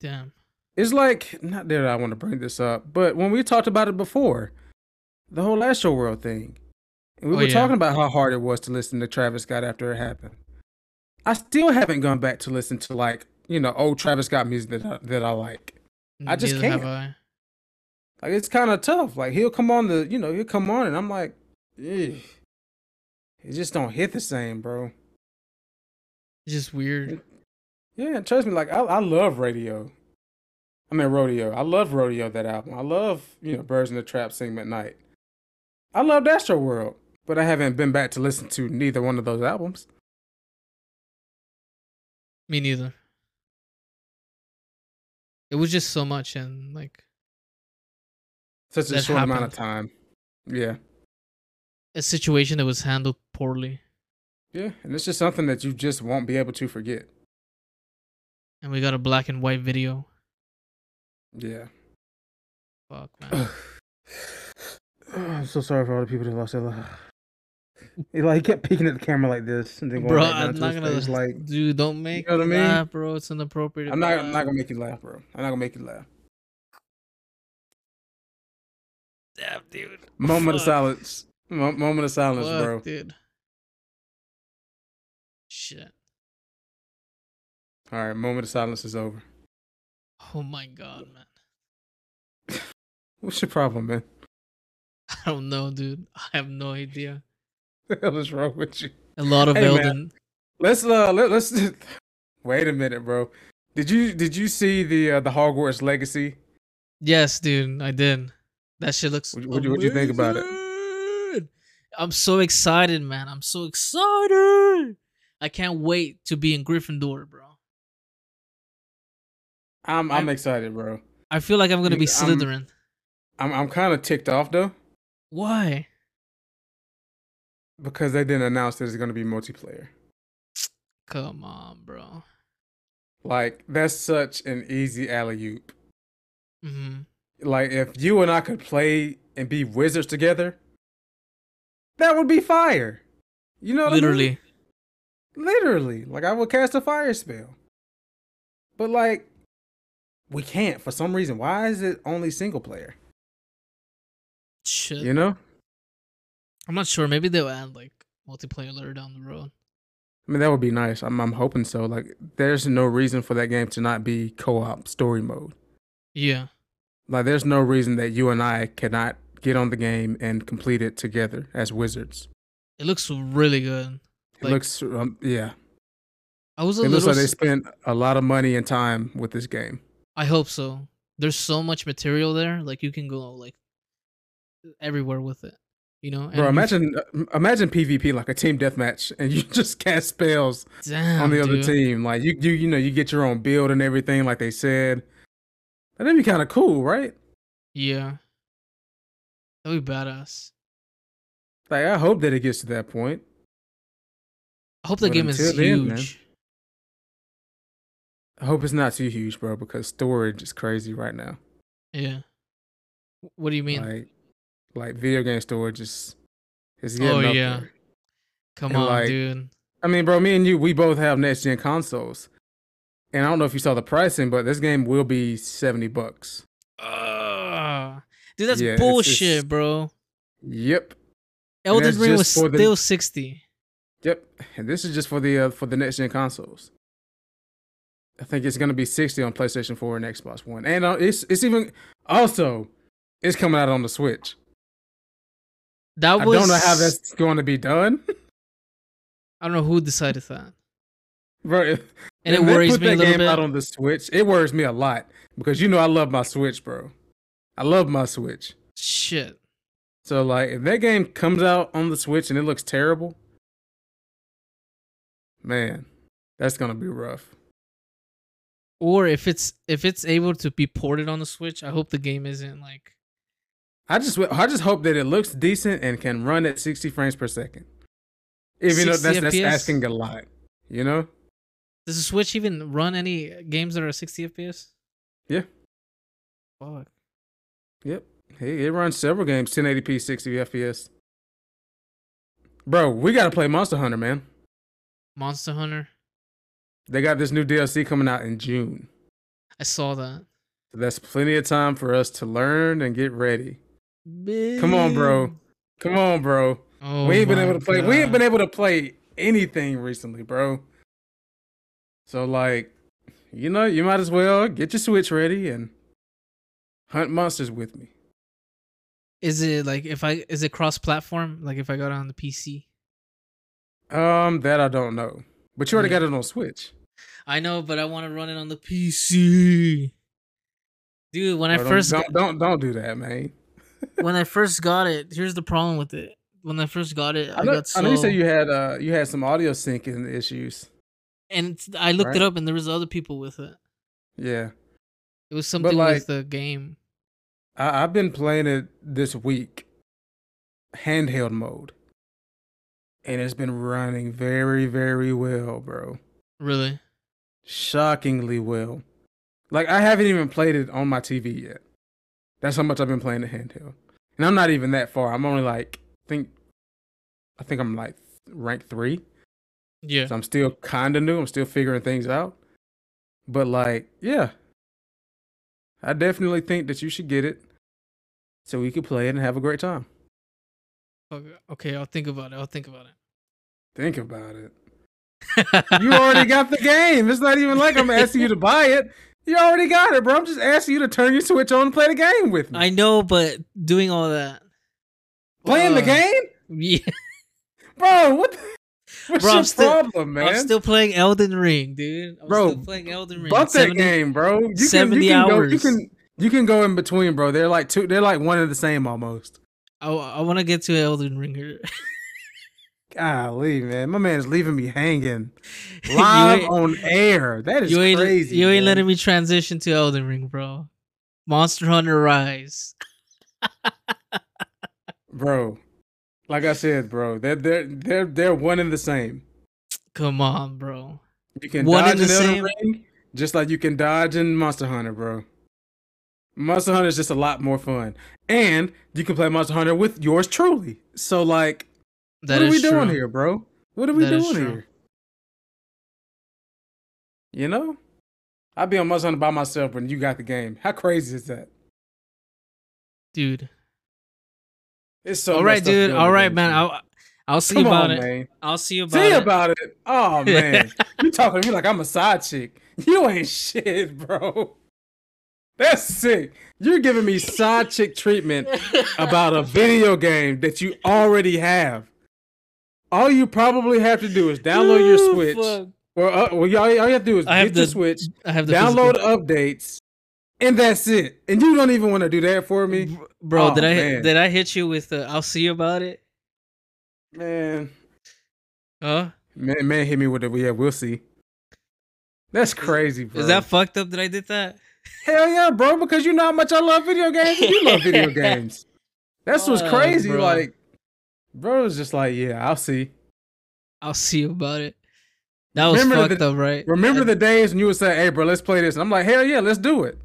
Damn. It's like not that I want to bring this up, but when we talked about it before, the whole Astro World thing, and we Oh, were yeah. talking about how hard it was to listen to Travis Scott after it happened. I still haven't gone back to listen to like you know old Travis Scott music that I, that I like. I just Neither have can't. I. Like it's kind of tough. Like he'll come on the, you know, he'll come on, and I'm like, Ugh. it just don't hit the same, bro. It's just weird. Yeah, trust me. Like I, I love radio. I mean rodeo. I love rodeo. That album. I love you know Birds in the Trap, Sing McKnight. I love Astro World, but I haven't been back to listen to neither one of those albums. Me neither. It was just so much and like Such a short amount of time. Yeah, a situation that was handled poorly, yeah, and it's just something that you just won't be able to forget. and we got a black and white video. Yeah. Fuck, man. I'm so sorry for all the people that lost their life. He like he kept peeking at the camera like this and then going bro, right I'm not gonna face, like dude. Don't make you know what I me mean? laugh, bro. It's inappropriate. I'm not I'm not gonna make you laugh, bro. I'm not gonna make you laugh. Damn, dude. Moment of silence. Mo- moment of silence, Fuck, bro. dude. Shit. All right, moment of silence is over. Oh my god, man. What's your problem, man? I don't know, dude. I have no idea. the hell is wrong with you? A lot of Hey, man. Elden. Let's uh let, let's wait a minute, bro. Did you did you see the uh, the Hogwarts Legacy? Yes, dude, I did. That shit looks. What do you- what'd you- what'd you think about it? I'm so excited, man. I'm so excited. I can't wait to be in Gryffindor, bro. I'm I'm I'm- excited, bro. I feel like I'm gonna be Dude, I'm- Slytherin. I'm I'm kind of ticked off though Why? because they didn't announce that it's gonna be multiplayer. Come on, bro. Like that's such an easy alley oop. hmm Like if you and I could play and be wizards together, that would be fire. You know, what I mean? Literally. literally. Like I would cast a fire spell, but like we can't for some reason. Why is it only single player? Shit. You know, I'm not sure. Maybe they'll add like multiplayer later down the road. I mean that would be nice. I'm I'm hoping so. Like there's no reason for that game to not be co-op story mode. Yeah. Like there's no reason that you and I cannot get on the game and complete it together as wizards. It looks really good. It Like- looks um, yeah. I was a It looks like they spent a lot of money and time with this game. I hope so. There's so much material there. Like you can go like everywhere with it. You know. Bro, imagine uh, imagine PvP like a team deathmatch and you just cast spells Damn, on the other dude. team. Like you you you know, you get your own build and everything like they said. That'd be kind of cool, right? Yeah. That'd be badass. Like I hope that it gets to that point. I hope the But game is then, man. huge. I hope it's not too huge, bro, because storage is crazy right now. Yeah. What do you mean? Like like video game storage is is oh, getting Oh, up yeah. there. Come and, on, like, dude. I mean, bro, me and you, we both have next gen consoles. And I don't know if you saw the pricing, but this game will be 70 bucks. Ugh. Dude, that's Yeah, bullshit, it's- bro. Yep. Elden that's Ring was for the- still 60. Yep. And this is just for the uh, for the next gen consoles. I think it's going to be 60 on PlayStation 4 and Xbox One. And uh, it's it's even also it's coming out on the Switch. That was I don't know how that's going to be done. I don't know who decided that. Bro, if, And it worries me a little game bit. out on the Switch. It worries me a lot because you know I love my Switch, bro. I love my Switch. Shit. So like if that game comes out on the Switch and it looks terrible, man, that's gonna be rough. Or if it's if it's able to be ported on the Switch, I hope the game isn't like I just I just hope that it looks decent and can run at 60 frames per second. Even though 60 that's that's asking a lot, you know? Does the Switch even run any games that are 60 FPS? Yeah. Fuck. Yep. Hey, it runs several games 1080p 60 FPS. Bro, we gotta play Monster Hunter, man. Monster Hunter. They got this new DLC coming out in June. I saw that. So that's plenty of time for us to learn and get ready. Come on, bro. Come on, bro. Oh we ain't been able to play. We ain't been able to play anything recently, bro. So like, you know, you might as well get your Switch ready and hunt monsters with me. Is it like if I is it cross platform? Like if I got it on the PC? Um, that I don't know, but you already Yeah. got it on Switch. I know, but I want to run it on the PC. Dude, when I don't- first don't, don't don't do that, man. when I first got it, here's the problem with it. When I first got it, I, I know, got so I know you said you had uh you had some audio syncing issues. And it's- I looked Right. it up and there was other people with it. Yeah, It was something like- with the game. I, I've been playing it this week, handheld mode, and it's been running very very well, bro. Really? shockingly well. Like I haven't even played it on my TV yet. That's how much I've been playing the handheld, and I'm not even that far. I'm only like think, I think I'm like rank three, Yeah. so I'm still kind of new. I'm still figuring things out, but like yeah, I definitely think that you should get it, so we could play it and have a great time. Okay, okay, I'll think about it. I'll think about it. Think about it. it. You already got the game. It's not even like I'm asking you to buy it. You already got it, bro. I'm just asking you to turn your Switch on and play the game with me. I know, but doing all that. Playing the Uh, game, Yeah, bro. What? The, what's Bro, I'm your still- problem, man? I'm still playing Elden Ring, dude. I'm Bro, still playing Elden Ring. Bump that game, bro. You can, 70 you can Go, you can you can go in between, bro. They're like two. They're like one and the same almost. I, I want to get to Elden Ring here. Golly, man, my man is leaving me hanging live on air. That is you ain't crazy. you ain't letting me transition to Elden Ring, bro. Monster Hunter Rise. bro. Like I said, bro, they're they're they're they're one and the same. Come on, bro. You can One dodge in the same? Ring just like you can dodge in Monster Hunter, bro. Monster Hunter is just a lot more fun, and you can play Monster Hunter with yours truly. So, like, That what are we doing here, bro? What are we That doing here? You know, I'd be on Monster Hunter by myself when you got the game. How crazy is that? dude? It's so. all right, dude. All right, man. I'll I'll see Come about on, it. man. I'll see about See it. about it. Oh man, you talking to me like I'm a side chick. You ain't shit, bro. That's sick. You're giving me side chick treatment about a video game that you already have. All you probably have to do is download your Switch, fuck. or uh, well, you- all you have to do is I get your the Switch, I have the download physical- updates, and that's it. And you don't even want to do that for me, Bro, Oh, did I man. did I hit you with the I'll see you about it? man. Huh? Man, man, hit me with it. Yeah, we'll see. That's crazy, bro. Is that fucked up that I did that? Hell yeah, bro, because you know how much I love video games. You love video games. That's what's oh, crazy. bro. Like, bro was just like, yeah, I'll see. I'll see about it. That was Remember fucked the- up, right? Remember the days when you would say, hey, bro, let's play this. And I'm like, hell yeah, let's do it.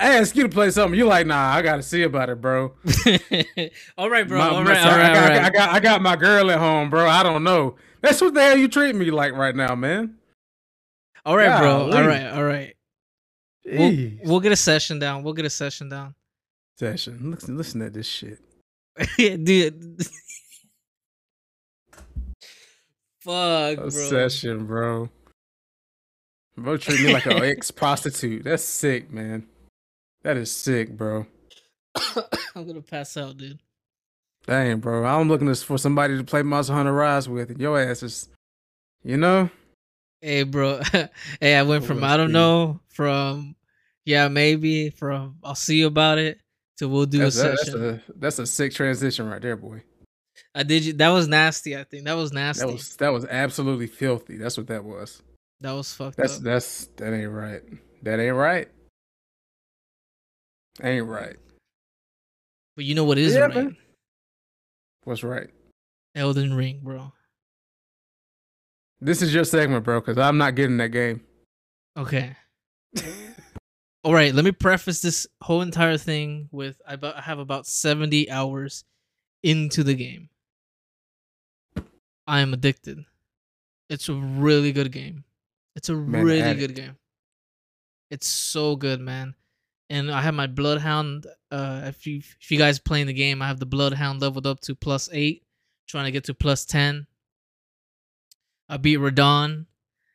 I ask you to play something. You're like, nah, I got to see about it, bro. all right, bro. My- all right, I, all right, got, all I, got, I got my girl at home, bro. I don't know. That's what the hell you treat me like right now, man. All right, bro. All right, all right. We'll, we'll get a session down. We'll get a session down. Session. Listen, listen to this shit. Dude. Fuck, bro. session, bro. Bro, treat me like an ex prostitute. That's sick, man. That is sick, bro. I'm gonna pass out, dude. Dang, bro. I'm looking for somebody to play Monster Hunter Rise with. And your ass is, you know? Hey, bro. hey, I went oh, from I don't know, from yeah, maybe, from I'll see you about it to we'll do That's, a that- session. that's a that's a sick transition right there, boy. I did you. That was nasty. I think that was nasty. That was that was absolutely filthy. That's what that was. that was. fucked That's up. that's that ain't right. That ain't right. Ain't right. But you know what is Yeah, right? man. What's right? Elden Ring, bro. This is your segment, bro, because I'm not getting that game. Okay. All right. Let me preface this whole entire thing with I about I have about seventy hours into the game. I am addicted. It's a really good game. It's a Man, really good game. It's so good, man. And I have my Bloodhound. Uh, if you if you guys playing the game, I have the Bloodhound leveled up to plus eight, trying to get to plus ten. I beat Radahn.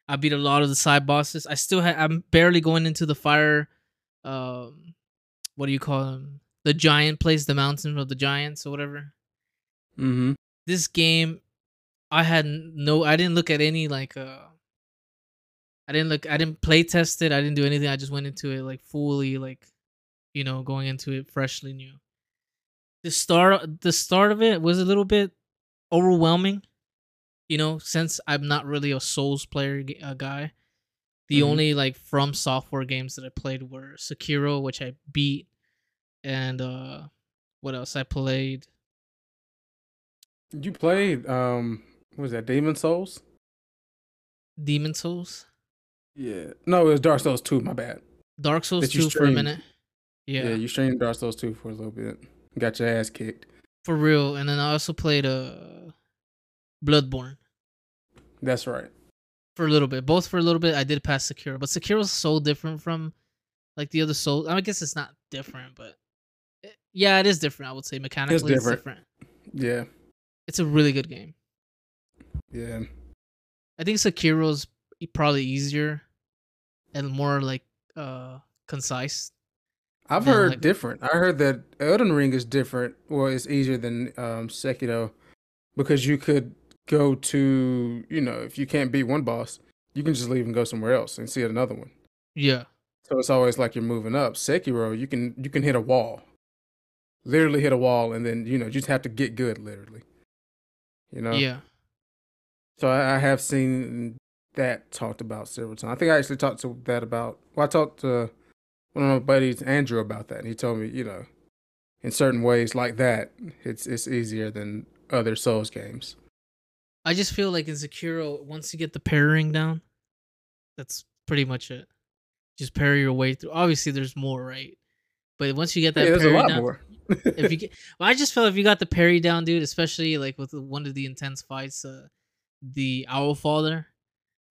I beat a lot of the side bosses. I still have. I'm barely going into the fire. Um, what do you call them? The giant place, the mountain of the giants, or whatever. Mm-hmm. This game, I had no. I didn't look at any like. uh I didn't look. I didn't play test it. I didn't do anything. I just went into it like fully, like, you know, going into it freshly new. The start, the start of it was a little bit overwhelming you know, since I'm not really a Souls player uh, guy, the Mhm. only like FromSoftware games that I played were Sekiro, which I beat, and uh what else I played? You played um what was that, Demon Souls? Demon Souls, Yeah. No, it was Dark Souls 2, my bad. Dark Souls That you 2 for a minute. Yeah. Yeah, you streamed Dark Souls 2 for a little bit. Got your ass kicked. for real. And then I also played uh Bloodborne That's right. for a little bit. Both for a little bit. I did pass Sekiro, but Sekiro's so different from like the other Souls. I guess it's not different, but it- yeah, it is different. I would say mechanically it's different. different. Yeah. It's a really good game. Yeah. I think Sekiro's probably easier and more like uh concise. I've heard like- different. I heard that Elden Ring is different. Well, it's easier than um, Sekiro because you could go to, you know, if you can't beat one boss, you can just leave and go somewhere else and see another one. Yeah. So it's always like you're moving up. Sekiro, you can you can hit a wall, literally hit a wall, and then you know you just have to get good, literally. You know. Yeah. So I, I have seen that talked about several times. I think I actually talked to that about. Well, I talked to one of my buddies, Andrew, about that, and he told me, you know, in certain ways like that, it's it's easier than other Souls games. I just feel like in Sekiro, once you get the parrying down, that's pretty much it. Just parry your way through. Obviously, there's more, right? But once you get that yeah, there's a lot down, more. if you get, well, I just feel if you got the parry down, dude, especially like with one of the intense fights, uh, the Owl Father,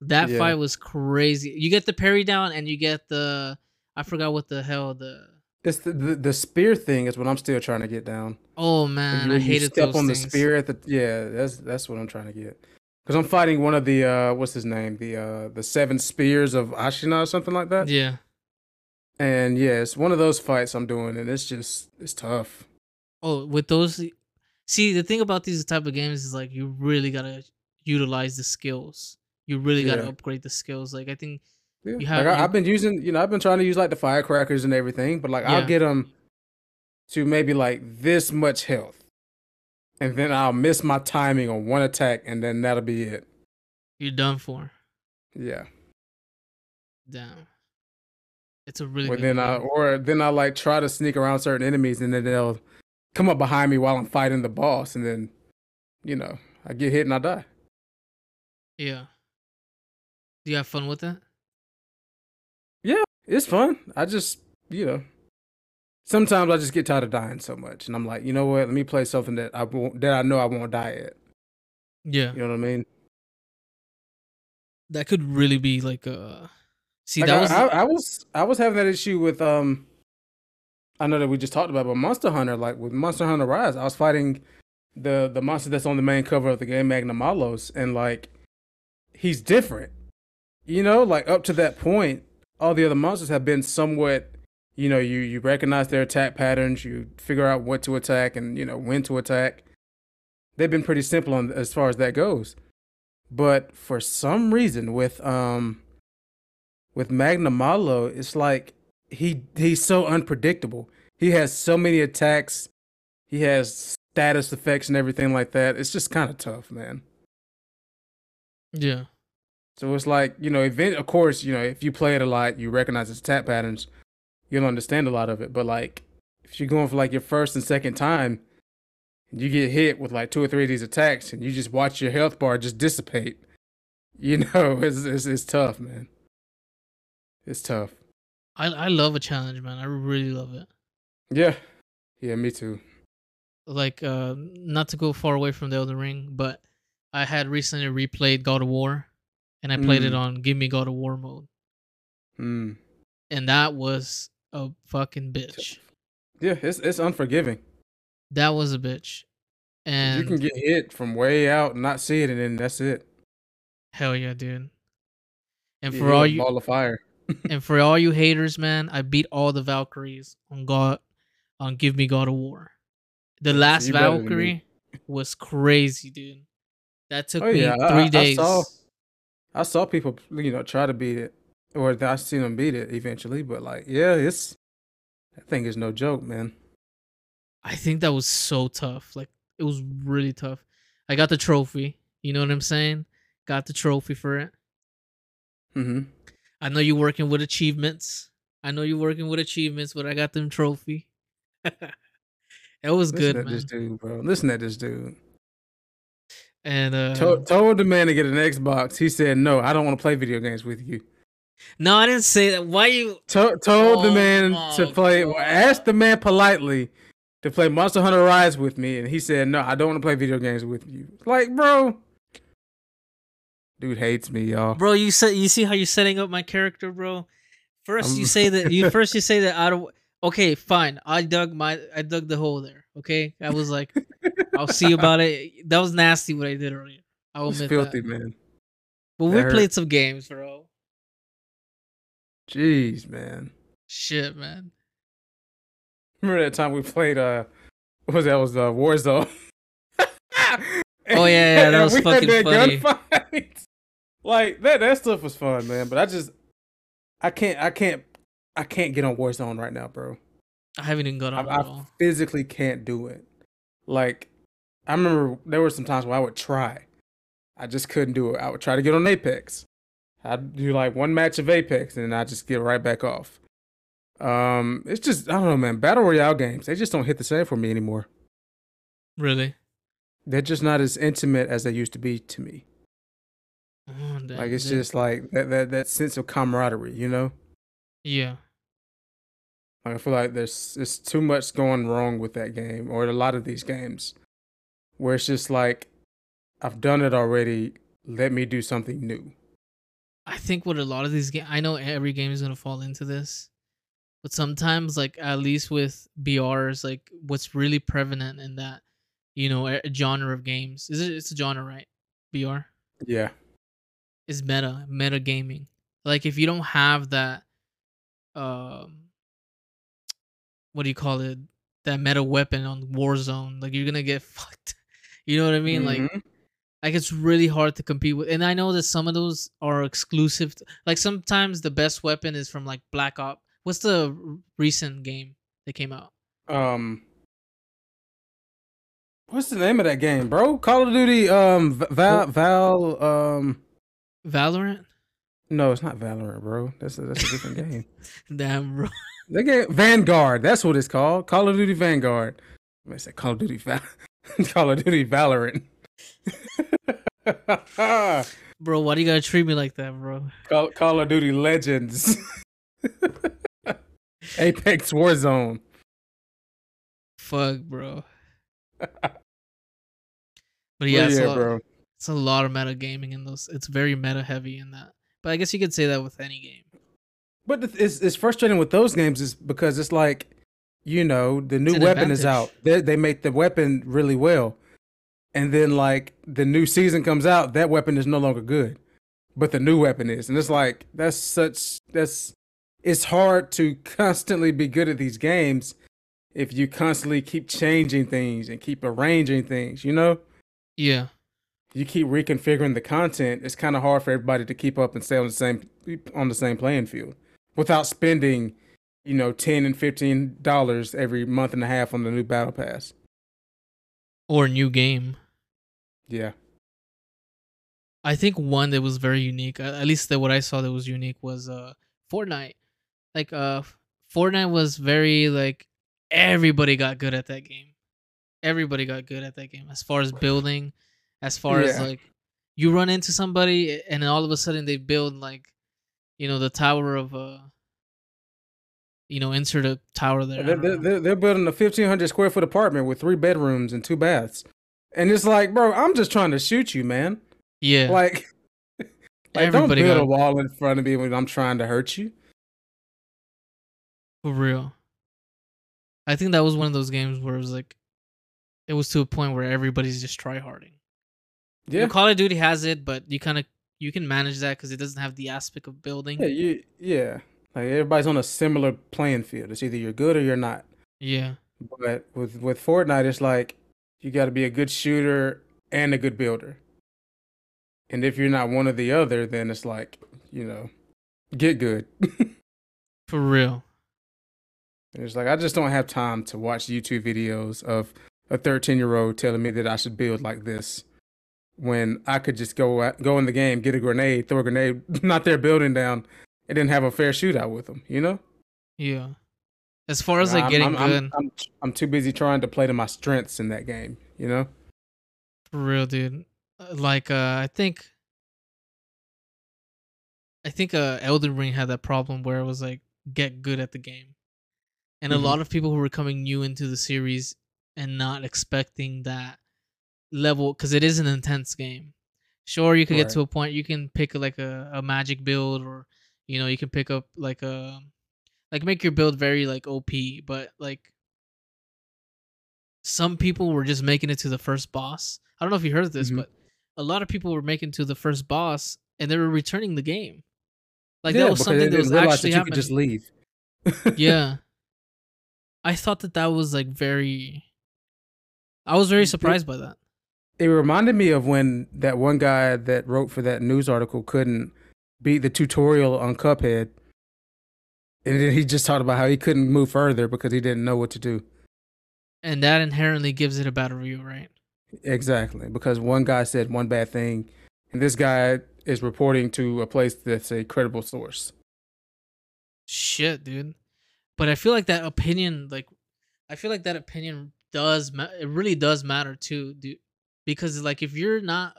that Yeah. fight was crazy. You get the parry down, and you get the I forgot what the hell the. it's the, the the spear thing is what I'm still trying to get down. Oh man, you- I you hated step on things. the spear at the yeah. That's that's what I'm trying to get. Because I'm fighting one of the uh, what's his name? The uh, the seven spears of Ashina or something like that. Yeah, And yeah, it's one of those fights I'm doing, and it's just it's tough. Oh, with those, see the thing about these type of games is like you really gotta utilize the skills. You really gotta Yeah. upgrade the skills. Like I think, Yeah. You have- like I, I've been using, you know, I've been trying to use like the firecrackers and everything, but like Yeah. I'll get them to maybe like this much health, and then I'll miss my timing on one attack, and then that'll be it. you're done for. Yeah. Damn, it's a really Or then I game. or then I like try to sneak around certain enemies, and then they'll come up behind me while I'm fighting the boss, and then you know I get hit and I die. yeah. Do you have fun with that? Yeah, it's fun. I just you know. Sometimes I just get tired of dying so much, and I'm like, you know what? Let me play something that I won't, that I know I won't die at. Yeah, You know what I mean? that could really be like a. See, Like, that I, was I, I was I was having that issue with um I know that we just talked about but Monster Hunter like with Monster Hunter Rise I was fighting the the monster that's on the main cover of the game Magnamalos and like he's different you know like up to that point all the other monsters have been somewhat you know you you recognize their attack patterns you figure out what to attack and you know when to attack they've been pretty simple on as far as that goes but for some reason with um with Magnamalo, it's like he he's so unpredictable. He has so many attacks. He has status effects and everything like that. It's just kind of tough, man. yeah, So it's like you know, event. Of course, you know, if you play it a lot, you recognize its tap patterns. You'll understand a lot of it. But like, if you're going for like your first and second time, and you get hit with like two or three of these attacks, and you just watch your health bar just dissipate, you know, it's it's, it's tough, man. It's tough. I I love a challenge, man. I really love it. Yeah. Yeah, me too. Like, uh, not to go far away from the Elden Ring, but I had recently replayed God of War, and I played it Mm. on Give Me God of War mode, Mm. and that was a fucking bitch. Yeah, it's it's unforgiving. That was a bitch, and you can get hit from way out and not see it, and then that's it. hell yeah, dude. And You for all you ball of fire. and for all you haters, man, I beat all the Valkyries on God on Give Me God of War. The last you better than me. Valkyrie was crazy, dude. That took Oh me yeah, three I, days. I saw, I saw people, you know, try to beat it, or I seen them beat it eventually. But like, yeah, it's that thing is no joke, man. I think that was so tough. Like it was really tough. I got the trophy. You know what I'm saying? Got the trophy for it. hmm I know you're working with achievements. I know you're working with achievements, but I got them trophy. it was Listen good, man. this dude, bro. Listen to this dude. And uh, To- told the man to get an Xbox. He said, "No, I don't want to play video games with you." no, I didn't say that. Why you? To- told the Oh man my to play. God. Asked the man politely to play Monster Hunter Rise with me, and he said, "No, I don't want to play video games with you." Like, bro, dude hates me, y'all. bro you said you see how you're setting up my character bro first you I'm- say that you first you say that out of okay fine i dug my i dug the hole there okay i was like I'll see about it. That was nasty what I did earlier. I will admit filthy, that. man. But That we hurt. played some games, bro. Jeez, man. Shit, man. Remember that time we played? Uh, what was that? Was uh, Warzone? Oh, yeah, yeah, that was we had fucking that funny. like that, that stuff was fun, man. But I just, I can't, I can't, I can't get on Warzone right now, bro. I haven't even got I, on I all. physically can't do it. Like, I remember there were some times where I would try. I just couldn't do it. I would try to get on Apex. I'd do like one match of Apex and then I just get right back off. Um, it's just I don't know, man. Battle Royale games they just don't hit the same for me anymore. Really? They're just not as intimate as they used to be to me. Oh, damn, Like it's dude. just like that that that sense of camaraderie, you know. yeah. Like I feel like there's it's too much going wrong with that game or a lot of these games where it's just like I've done it already. Let me do something new. I think with a lot of these games, I know every game is gonna fall into this, but sometimes, like at least with BRs, like what's really prevalent in that, you know, a- genre of games is it? It's a genre, right? BR Yeah. is meta, meta gaming. Like if you don't have that, um, what do you call it? That meta weapon on Warzone, like you're gonna get fucked. You know what I mean? Like Mhm. like it's really hard to compete with and i know that some of those are exclusive to- like sometimes the best weapon is from like black op what's the recent game that came out um What's the name of that game, bro? Call of Duty um Val Val um valorant no, it's not Valorant, bro. That's a, that's a different game. damn bro That game Vanguard, that's what it's called. Call of Duty Vanguard. I say Call of Duty Val- Call of Duty Valorant. bro why do you gotta treat me like that bro Call, Call of Duty Legends. Apex Warzone. fuck bro but yeah, it's, a lot, bro. it's a lot of meta gaming in those it's very meta heavy in that but i guess you could say that with any game But it's it's frustrating with those games is because it's like, you know, the new weapon is out. They they make the weapon really well, and then like the new season comes out, that weapon is no longer good, but the new weapon is, and it's like that's such that's it's hard to constantly be good at these games if you constantly keep changing things and keep arranging things. You know, yeah you keep reconfiguring the content. It's kind of hard for everybody to keep up and stay on the same on the same playing field without spending, you know, ten and fifteen dollars every month and a half on the new battle pass. or new game Yeah, I think one that was very unique, at least that what I saw that was unique was uh Fortnite. Like uh Fortnite was very like everybody got good at that game. Everybody got good at that game as far as building, as far as like you run into somebody and then all of a sudden they build like you know the tower of uh you know insert a tower there. They're, they're, they're, building a fifteen hundred square foot apartment with three bedrooms and two baths, and it's like, bro, I'm just trying to shoot you, man. yeah. Like, like don't Everybody build got- a wall in front of me when I'm trying to hurt you. For real. I think that was one of those games where it was like it was to a point where everybody's just try harding. Yeah, Call of Duty has it, but you kind of you can manage that because it doesn't have the aspect of building. yeah, you, yeah. Like everybody's on a similar playing field. It's either you're good or you're not. Yeah, But with with Fortnite, it's like you got to be a good shooter and a good builder. And if you're not one or the other, then it's like you know, get good. for real. And it's like I just don't have time to watch YouTube videos of a 13 year old telling me that I should build like this, when I could just go at, go in the game, get a grenade, throw a grenade, knock their building down, and then have a fair shootout with them. You know? Yeah. As far as like I'm- getting I'm, good, I'm, I'm, I'm too busy trying to play to my strengths in that game. You know? for real, dude. Uh, Like uh, I think, I think uh, Elden Ring had that problem where it was like get good at the game, and Mhm. a lot of people who were coming new into the series and not expecting that level because it is an intense game. Sure, you could get to a point you can pick like a, a magic build or you know you can pick up like a like make your build very like OP, but like some people were just making it to the first boss. I don't know if you heard this, Mhm. but a lot of people were making to the first boss and they were returning the game. Like yeah, that was something that was actually that you happening. could just leave. yeah. I thought that that was like very. I was very surprised by that. It reminded me of when that one guy that wrote for that news article couldn't beat the tutorial on Cuphead. And then he just talked about how he couldn't move further because he didn't know what to do. And that inherently gives it a bad review, right? Exactly. Because one guy said one bad thing, and this guy is reporting to a place that's a credible source. Shit, dude. But I feel like that opinion, like, I feel like that opinion does, ma- it really does matter too, dude. Because, like, if you're not,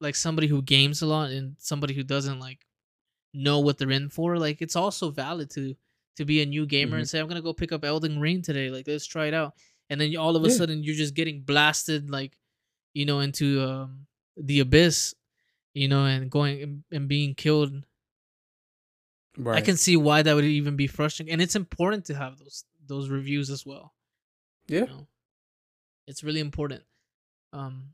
like, somebody who games a lot and somebody who doesn't, like, know what they're in for, like, it's also valid to, to be a new gamer and say, I'm to go pick up Elden Ring today. Like, let's try it out. And then all of a Yeah. sudden you're just getting blasted, like, you know, into um, the abyss, you know, and going and, and being killed Right. I can see why that would even be frustrating, and it's important to have those those reviews as well. Yeah. You know? It's really important. Um,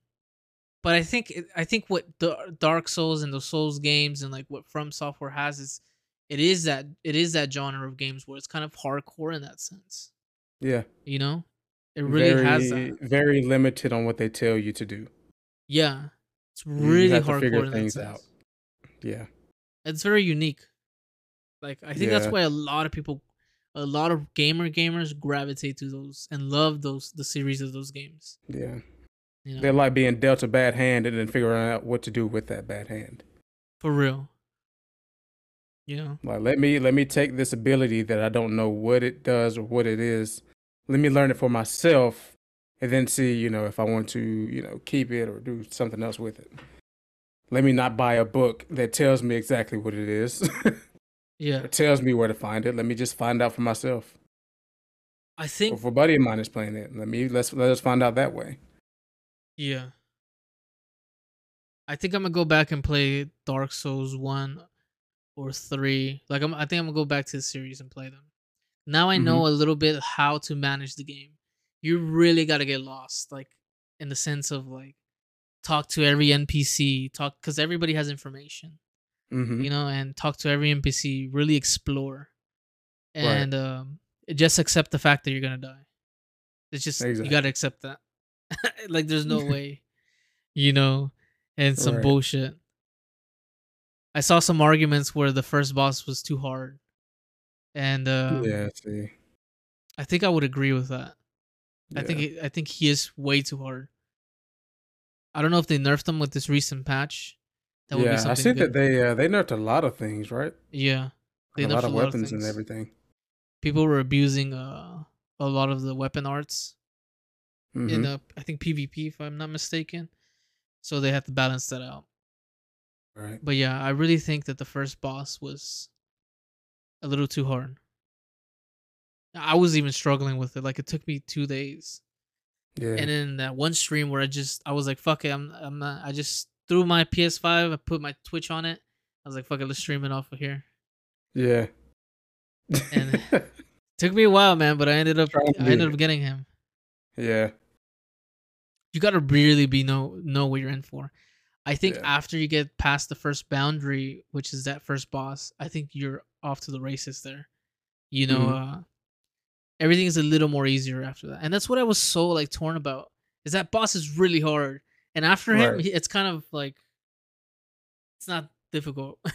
but I think I think what the Dark Souls and the Souls games and like what FromSoftware has is it is that it is that genre of games where it's kind of hardcore in that sense. Yeah. You know, it really very, has that. Very limited on what they tell you to do. Yeah, it's really have to figure in things that out. Yeah. It's very unique. Like I think that's why a lot of people, a lot of gamer gamers gravitate to those and love those the series of those games. Yeah. You know, They like being dealt a bad hand and then figuring out what to do with that bad hand. for real. You know, Like let me let me take this ability that I don't know what it does or what it is. Let me learn it for myself and then see, you know, if I want to, you know, keep it or do something else with it. Let me not buy a book that tells me exactly what it is. yeah. or tells me where to find it. Let me just find out for myself. I Or think if a buddy of mine is playing it, let me let's let us find out that way. Yeah. I think I'm gonna go back and play Dark Souls one or three. Like I'm, I think I'm gonna go back to the series and play them. Now I know a little bit how to manage the game. You really gotta get lost, like in the sense of like talk to every NPC, talk because everybody has information. Mm-hmm. you know, and talk to every NPC, really explore, Right. and um, just accept the fact that you're gonna die. It's just you gotta accept that. like, there's no way, you know, and some Right. bullshit. I saw some arguments where the first boss was too hard, and um, yeah, see. I think I would agree with that. I think Yeah. it, I think he is way too hard. I don't know if they nerfed him with this recent patch. That would be yeah, something I see good. that they uh, they nerfed a lot of things, right? yeah, they a lot nerfed of weapons and everything. people were abusing uh, a lot of the weapon arts in Mhm. uh, I think PvP if I'm not mistaken. So they have to balance that out. Right. But yeah, I really think that the first boss was a little too hard. I was even struggling with it. Like it took me two days, Yeah. and then that one stream where I just I was like, "Fuck it, I'm I'm not." I just threw my PS5, I put my Twitch on it. I was like, "Fuck it, let's stream it off of here." yeah. And- Took me a while, man, but I ended up I ended up getting him. Yeah. you got to really be know know what you're in for. I think Yeah. after you get past the first boundary, which is that first boss, I think you're off to the races there. You know, Mhm. uh everything is a little more easier after that. And that's what I was so like torn about. Is that boss is really hard. And after him, Right. he- it's kind of like it's not difficult.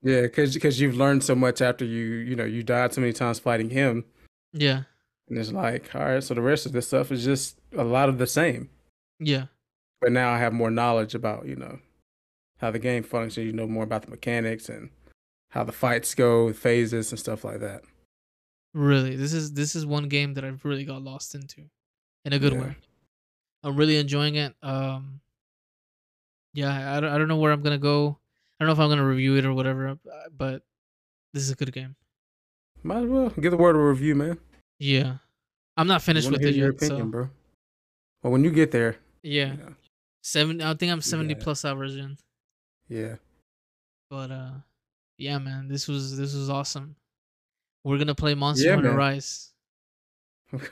Yeah, because because you've learned so much after you you know you died so many times fighting him, yeah. And it's like all right, so the rest of this stuff is just a lot of the same. Yeah. But now I have more knowledge about you know how the game functions. You know more about the mechanics and how the fights go, phases and stuff like that. Really. This is this is one game that I've really got lost into in a good Yeah. way. I'm really enjoying it. Um yeah, I don't, I don't know where I'm going to go. I don't know if I'm going to review it or whatever, but this is a good game. Might as well give the word a review, man. Yeah. I'm not finished with it your yet, so bro. Well, when you get there, yeah. yeah, 7 I think I'm 70 Yeah. plus hours in. yeah. But uh yeah, man, this was this was awesome. We're going to play Monster Yeah, Hunter man. Rise. Might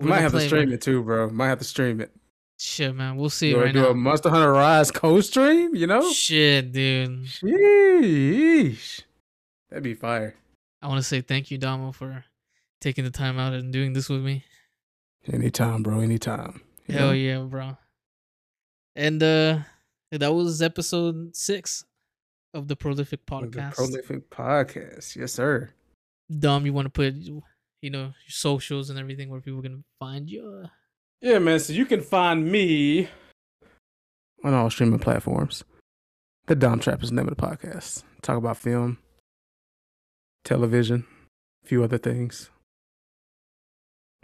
gonna have to stream man. it too, bro. Might have to stream it. Shit, man. We'll see Do, right do now. a Monster Hunter Rise co-stream, you know? Shit, dude. Sheesh. That'd be fire. I want to say thank you, Domo, for taking the time out and doing this with me. Anytime, bro. Anytime. You Hell yeah, bro. And uh that was episode six of the Prolific Of the Podcast. Prolific podcast. Yes, sir. Dom, you want to put, you know, your socials and everything where people can find you? Yeah, man. So you can find me on all streaming platforms. The Dom Trap is the name of the podcast. Talk about film, television, a few other things.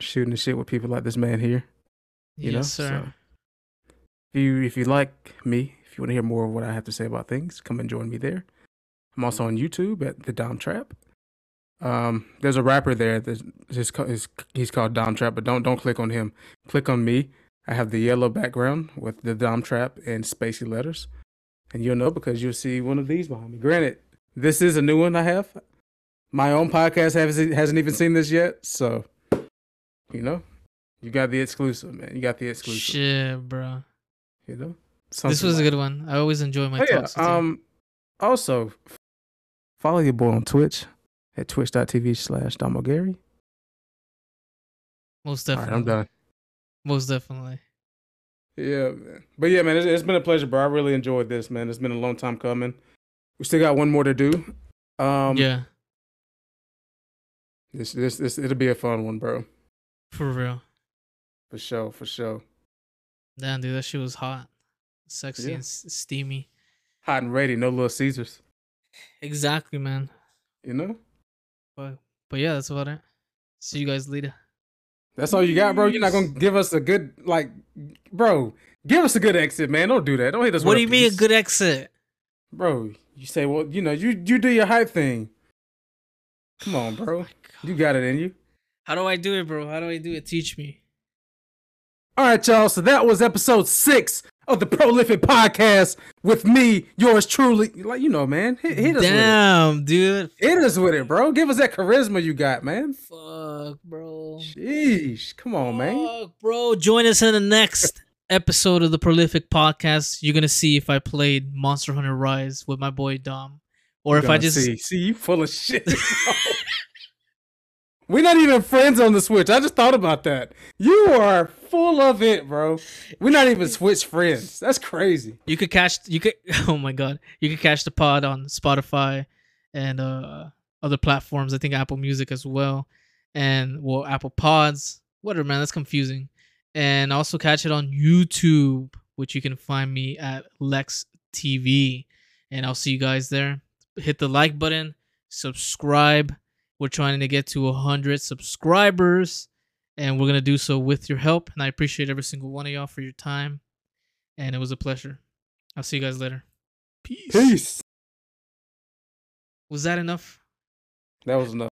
Shooting the shit with people like this man here. You yes, know, sir. so- If you if you like me, if you want to hear more of what I have to say about things, come and join me there. I'm also on YouTube at the Dom Trap. Um, there's a rapper there that's his, co- he's called Dom Trap, but don't don't click on him. Click on me. I have the yellow background with the Dom Trap and spacey letters, and you'll know because you'll see one of these behind me. Granted, this is a new one I have. My own podcast hasn't hasn't even seen this yet, so you know, you got the exclusive, man. You got the exclusive. Shit, bro. You know, this Something was a good one. I always enjoy my Oh, yeah. talks. you. Um. Also, follow your boy on Twitch at twitch.tv slash Domo Gary. Most definitely. right, I'm done. Most definitely. Yeah, man. But yeah, man, it's, it's been a pleasure, bro. I really enjoyed this, man. It's been a long time coming. We still got one more to do. Um, yeah, This, this, this, it'll be a fun one, bro. For real. For sure, for sure. Damn, dude, that shit was hot, sexy, Yeah. and s- steamy. Hot and ready, no little Caesars. Exactly, man. You know, But but yeah, that's about it. See you guys later. that's all you got, bro. You're not gonna give us a good like, bro. Give us a good exit, man. Don't do that. Don't hit us. What do you mean a good exit? bro? You say, well, you know, you you do your hype thing. Come on, Oh bro. God. You got it in you. How do I do it, bro? How do I do it? Teach me. All right, y'all. So that was episode six of the Prolific Podcast with me, yours truly. Like you know, man. Hit, hit us Damn, dude. with it. Hit us with it, bro. Give us that charisma you got, man. Fuck, bro. Sheesh. Come on, man. Fuck, bro. Join us in the next episode of the Prolific Podcast. You're gonna see if I played Monster Hunter Rise with my boy Dom, or if I just see, see you full of shit. We're not even friends on the Switch. I just thought about that. You are full of it, bro. We're not even Switch friends. That's crazy. You could catch you could oh my god. You could catch the pod on Spotify and uh other platforms. I think Apple Music as well. And well Apple Pods. Whatever man, that's confusing. And also catch it on YouTube, which you can find me at Lex TV. And I'll see you guys there. Hit the like button, subscribe. We're trying to get to 100 subscribers, and we're going to do so with your help. And I appreciate every single one of y'all for your time and it was a pleasure. I'll see you guys later. Peace. Peace. Was that enough? That was enough.